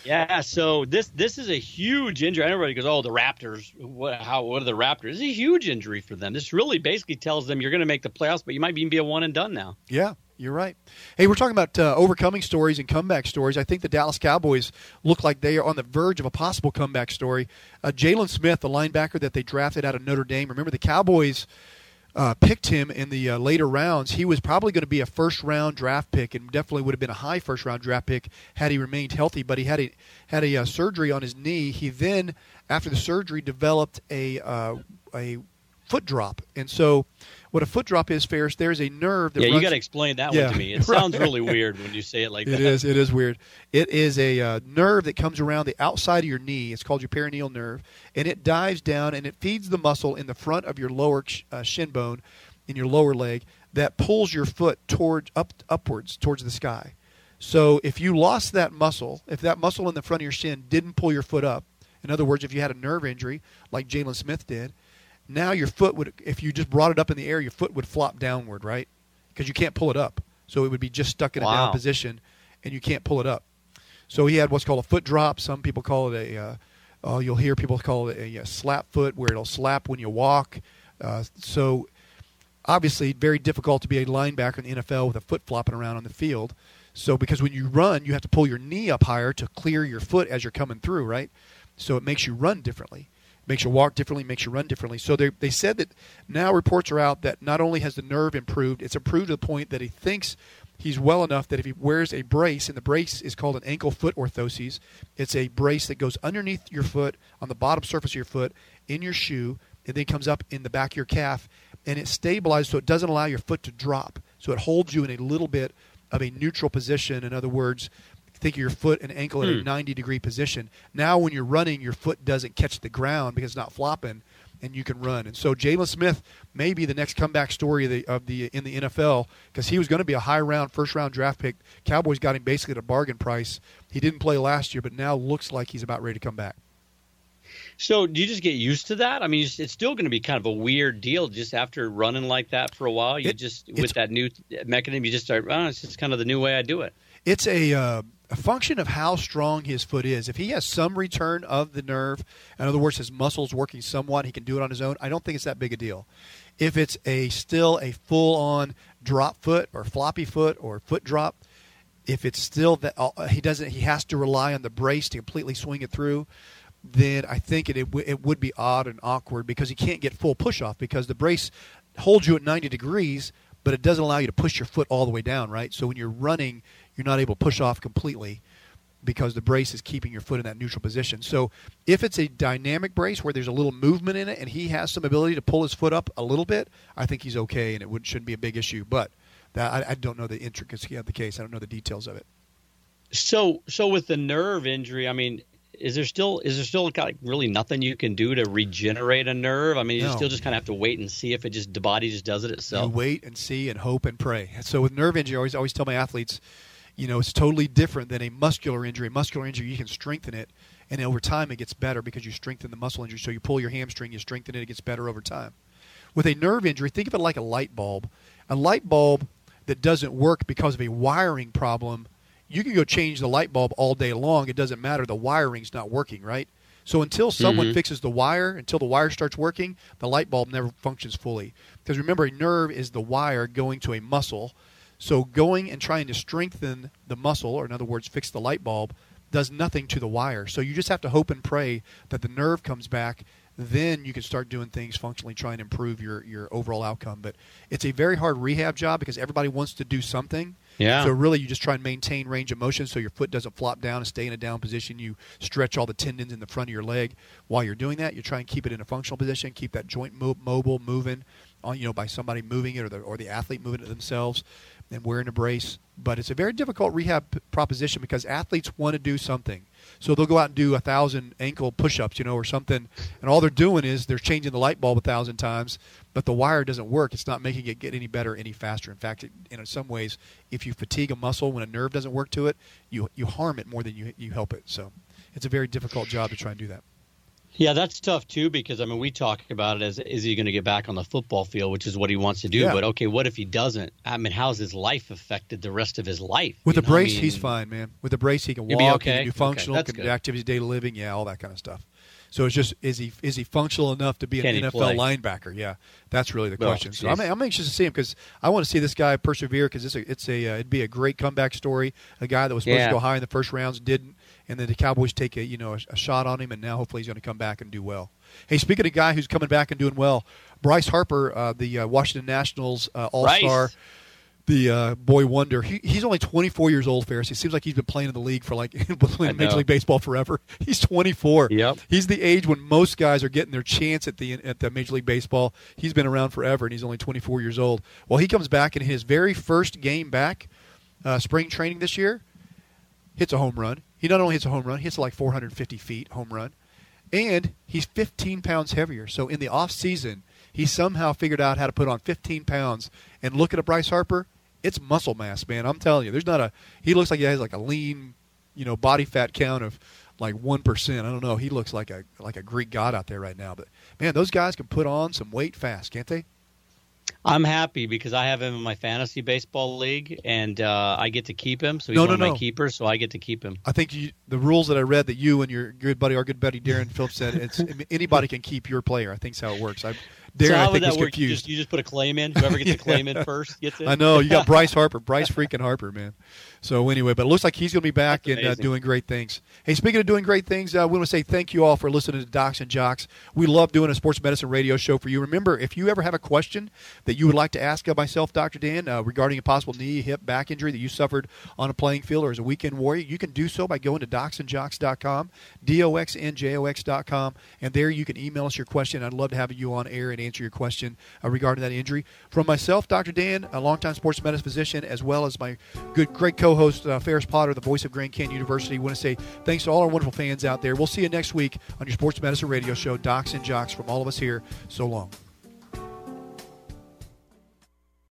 Speaker 3: Yeah, so this this is a huge injury. Everybody goes, "Oh, the Raptors. What? How? What are the Raptors?" It's a huge injury for them. This really basically tells them you're going to make the playoffs, but you might even be a one and done now.
Speaker 2: Yeah, you're right. Hey, we're talking about uh, overcoming stories and comeback stories. I think the Dallas Cowboys look like they are on the verge of a possible comeback story. Uh, Jaylon Smith, the linebacker that they drafted out of Notre Dame. Remember, the Cowboys uh, picked him in the uh, later rounds. He was probably going to be a first round draft pick, and definitely would have been a high first round draft pick had he remained healthy. But he had a had a uh, surgery on his knee. He then, after the surgery, developed a uh, a foot drop, and so what a foot drop is, Ferris, there's a nerve that
Speaker 3: yeah,
Speaker 2: runs-
Speaker 3: you got to explain that
Speaker 2: Yeah,
Speaker 3: one to me. It sounds
Speaker 2: right.
Speaker 3: really weird when you say it like
Speaker 2: It
Speaker 3: that.
Speaker 2: is. It is weird. It is a uh, nerve that comes around the outside of your knee. It's called your peroneal nerve, and it dives down and it feeds the muscle in the front of your lower uh, shin bone, in your lower leg, that pulls your foot toward up upwards towards the sky. So if you lost that muscle, if that muscle in the front of your shin didn't pull your foot up, in other words, if you had a nerve injury like Jaylon Smith did, now your foot would, if you just brought it up in the air, your foot would flop downward, right? Because you can't pull it up. So it would be just stuck in a down position, and you can't pull it up. So he had what's called a foot drop. Some people call it a, uh, uh, you'll hear people call it a, uh slap foot, where it'll slap when you walk. Uh, so obviously, very difficult to be a linebacker in the NFL with a foot flopping around on the field. So because when you run, you have to pull your knee up higher to clear your foot as you're coming through, right? So it makes you run differently, makes you walk differently, makes you run differently. So they they said that now reports are out that not only has the nerve improved, it's improved to the point that he thinks he's well enough that if he wears a brace, and the brace is called an ankle foot orthoses, it's a brace that goes underneath your foot on the bottom surface of your foot in your shoe, and then comes up in the back of your calf, and it's stabilized so it doesn't allow your foot to drop. So it holds you in a little bit of a neutral position. In other words, think of your foot and ankle at a
Speaker 3: Hmm.
Speaker 2: 90 degree position. Now, when you're running, your foot doesn't catch the ground because it's not flopping, and you can run. And so, Jaylon Smith may be the next comeback story of the, of the in the NFL because he was going to be a high round, first round draft pick. Cowboys got him basically at a bargain price. He didn't play last year, but now looks like he's about ready to come back.
Speaker 3: So do you just get used to that? I mean, it's, it's still going to be kind of a weird deal just after running like that for a while. You
Speaker 2: It-
Speaker 3: just with that new mechanism, you just start. Oh, it's just kind of the new way I do it.
Speaker 2: It's a, uh, a function of how strong his foot is. If he has some return of the nerve, in other words, his muscles working somewhat, he can do it on his own. I don't think it's that big a deal. If it's a still a full on drop foot or floppy foot or foot drop, if it's still that uh, he doesn't, he has to rely on the brace to completely swing it through. Then I think it it, w- it would be odd and awkward because he can't get full push off because the brace holds you at 90 degrees, but it doesn't allow you to push your foot all the way down, right? So when you're running, you're not able to push off completely because the brace is keeping your foot in that neutral position. So if it's a dynamic brace where there's a little movement in it and he has some ability to pull his foot up a little bit, I think he's okay and it would, shouldn't be a big issue. But that, I, I don't know the intricacy of the case. I don't know the details of it.
Speaker 3: So so with the nerve injury, I mean, is there still is there still like really nothing you can do to regenerate a nerve? I mean, you
Speaker 2: No.
Speaker 3: still just kind of have to wait and see if it just the body just does it
Speaker 2: You
Speaker 3: itself.
Speaker 2: wait and see and hope and pray. So with nerve injury, I always always tell my athletes, you know, it's totally different than a muscular injury. A muscular injury, you can strengthen it, and over time it gets better because you strengthen the muscle injury. So you pull your hamstring, you strengthen it, it gets better over time. With a nerve injury, think of it like a light bulb. A light bulb that doesn't work because of a wiring problem, you can go change the light bulb all day long. It doesn't matter. The wiring's not working, right? So until someone
Speaker 3: Mhm.
Speaker 2: fixes the wire, until the wire starts working, the light bulb never functions fully. Because remember, a nerve is the wire going to a muscle. So going and trying to strengthen the muscle, or in other words, fix the light bulb, does nothing to the wire. So you just have to hope and pray that the nerve comes back. Then you can start doing things functionally, trying to improve your, your overall outcome. But it's a very hard rehab job because everybody wants to do something.
Speaker 3: Yeah.
Speaker 2: So really, you just try and maintain range of motion so your foot doesn't flop down and stay in a down position. You stretch all the tendons in the front of your leg while you're doing that. You try and keep it in a functional position, keep that joint mo- mobile, moving, on you know by somebody moving it or the or the athlete moving it themselves, and wearing a brace. But it's a very difficult rehab proposition because athletes want to do something. So they'll go out and do a thousand ankle push-ups, you know, or something, and all they're doing is they're changing the light bulb a thousand times, but the wire doesn't work. It's not making it get any better, any faster. In fact, it, in some ways, if you fatigue a muscle when a nerve doesn't work to it, you you harm it more than you you help it. So it's a very difficult job to try and do that.
Speaker 3: Yeah, that's tough too because I mean we talk about it as is he going to get back on the football field, which is what he wants to do.
Speaker 2: Yeah.
Speaker 3: But okay, what if he doesn't? I mean, how's his life affected the rest of his life?
Speaker 2: With a
Speaker 3: know, I
Speaker 2: brace,
Speaker 3: mean,
Speaker 2: he's fine, man. With a brace, he can walk,
Speaker 3: be
Speaker 2: he can do functional,
Speaker 3: that's
Speaker 2: can do activities, daily living, yeah, all that kind of stuff. So it's just is he is he functional enough to be
Speaker 3: Can
Speaker 2: an NFL
Speaker 3: play?
Speaker 2: linebacker? Yeah, that's really the question. so I'm. I'm anxious to see him because I want to see this guy persevere because it's a, it's a uh, it'd be a great comeback story. A guy that was supposed
Speaker 3: Yeah.
Speaker 2: to go high in the first rounds didn't, and then the Cowboys take a you know a, a shot on him, and now hopefully he's going to come back and do well. Hey, speaking of a guy who's coming back and doing well, Bryce Harper, uh, the uh, Washington Nationals uh, All Star. The uh, boy wonder. He, he's only 24 years old, Ferris. He seems like he's been playing in the league for like playing Major. League Baseball forever. He's 24.
Speaker 3: Yep.
Speaker 2: He's the age when most guys are getting their chance at the at the Major League Baseball. He's been around forever, and he's only 24 years old. Well, he comes back in his very first game back, uh, spring training this year, hits a home run. He not only hits a home run, he hits like 450 feet home run, and he's 15 pounds heavier. So in the off season, he somehow figured out how to put on 15 pounds. And look at a Bryce Harper, it's muscle mass, man. I'm telling you, there's not a. He looks like he has like a lean, you know, body fat count of like one percent. I don't know. He looks like a like a Greek god out there right now. But man, those guys can put on some weight fast, can't they?
Speaker 3: I'm happy because I have him in my fantasy baseball league, and uh, I get to keep him. So he's
Speaker 2: No,
Speaker 3: one
Speaker 2: no,
Speaker 3: of my
Speaker 2: no.
Speaker 3: keepers, so I get to keep him.
Speaker 2: I think you, the rules that I read that you and your good buddy, our good buddy Darren Phillips said, it's anybody can keep your player. I think is how it works. I, Darren,
Speaker 3: so how
Speaker 2: I
Speaker 3: would
Speaker 2: think
Speaker 3: that
Speaker 2: was
Speaker 3: work? You
Speaker 2: confused.
Speaker 3: just, you just put a claim in. Whoever gets a claim in first gets it.
Speaker 2: I know you got Bryce Harper, Bryce freaking Harper, man. So anyway, but it looks like he's going to be back
Speaker 3: That's
Speaker 2: and uh, doing great things. Hey, speaking of doing great things, uh, we want to say thank you all for listening to Docs and Jocks. We love doing a sports medicine radio show for you. Remember, if you ever have a question that you would like to ask of myself, Dr. Dan, uh, regarding a possible knee, hip, back injury that you suffered on a playing field or as a weekend warrior, you can do so by going to docsandjocks.com, D-O-X-N-J-O-X.com, and there you can email us your question. I'd love to have you on air and answer your question uh, regarding that injury. From myself, Dr. Dan, a longtime sports medicine physician, as well as my good, great co-host uh, Ferris Potter, the voice of Grand Canyon University, want to say thanks to all our wonderful fans out there. We'll see you next week on your sports medicine radio show, Dox and Jox. From all of us here, so long.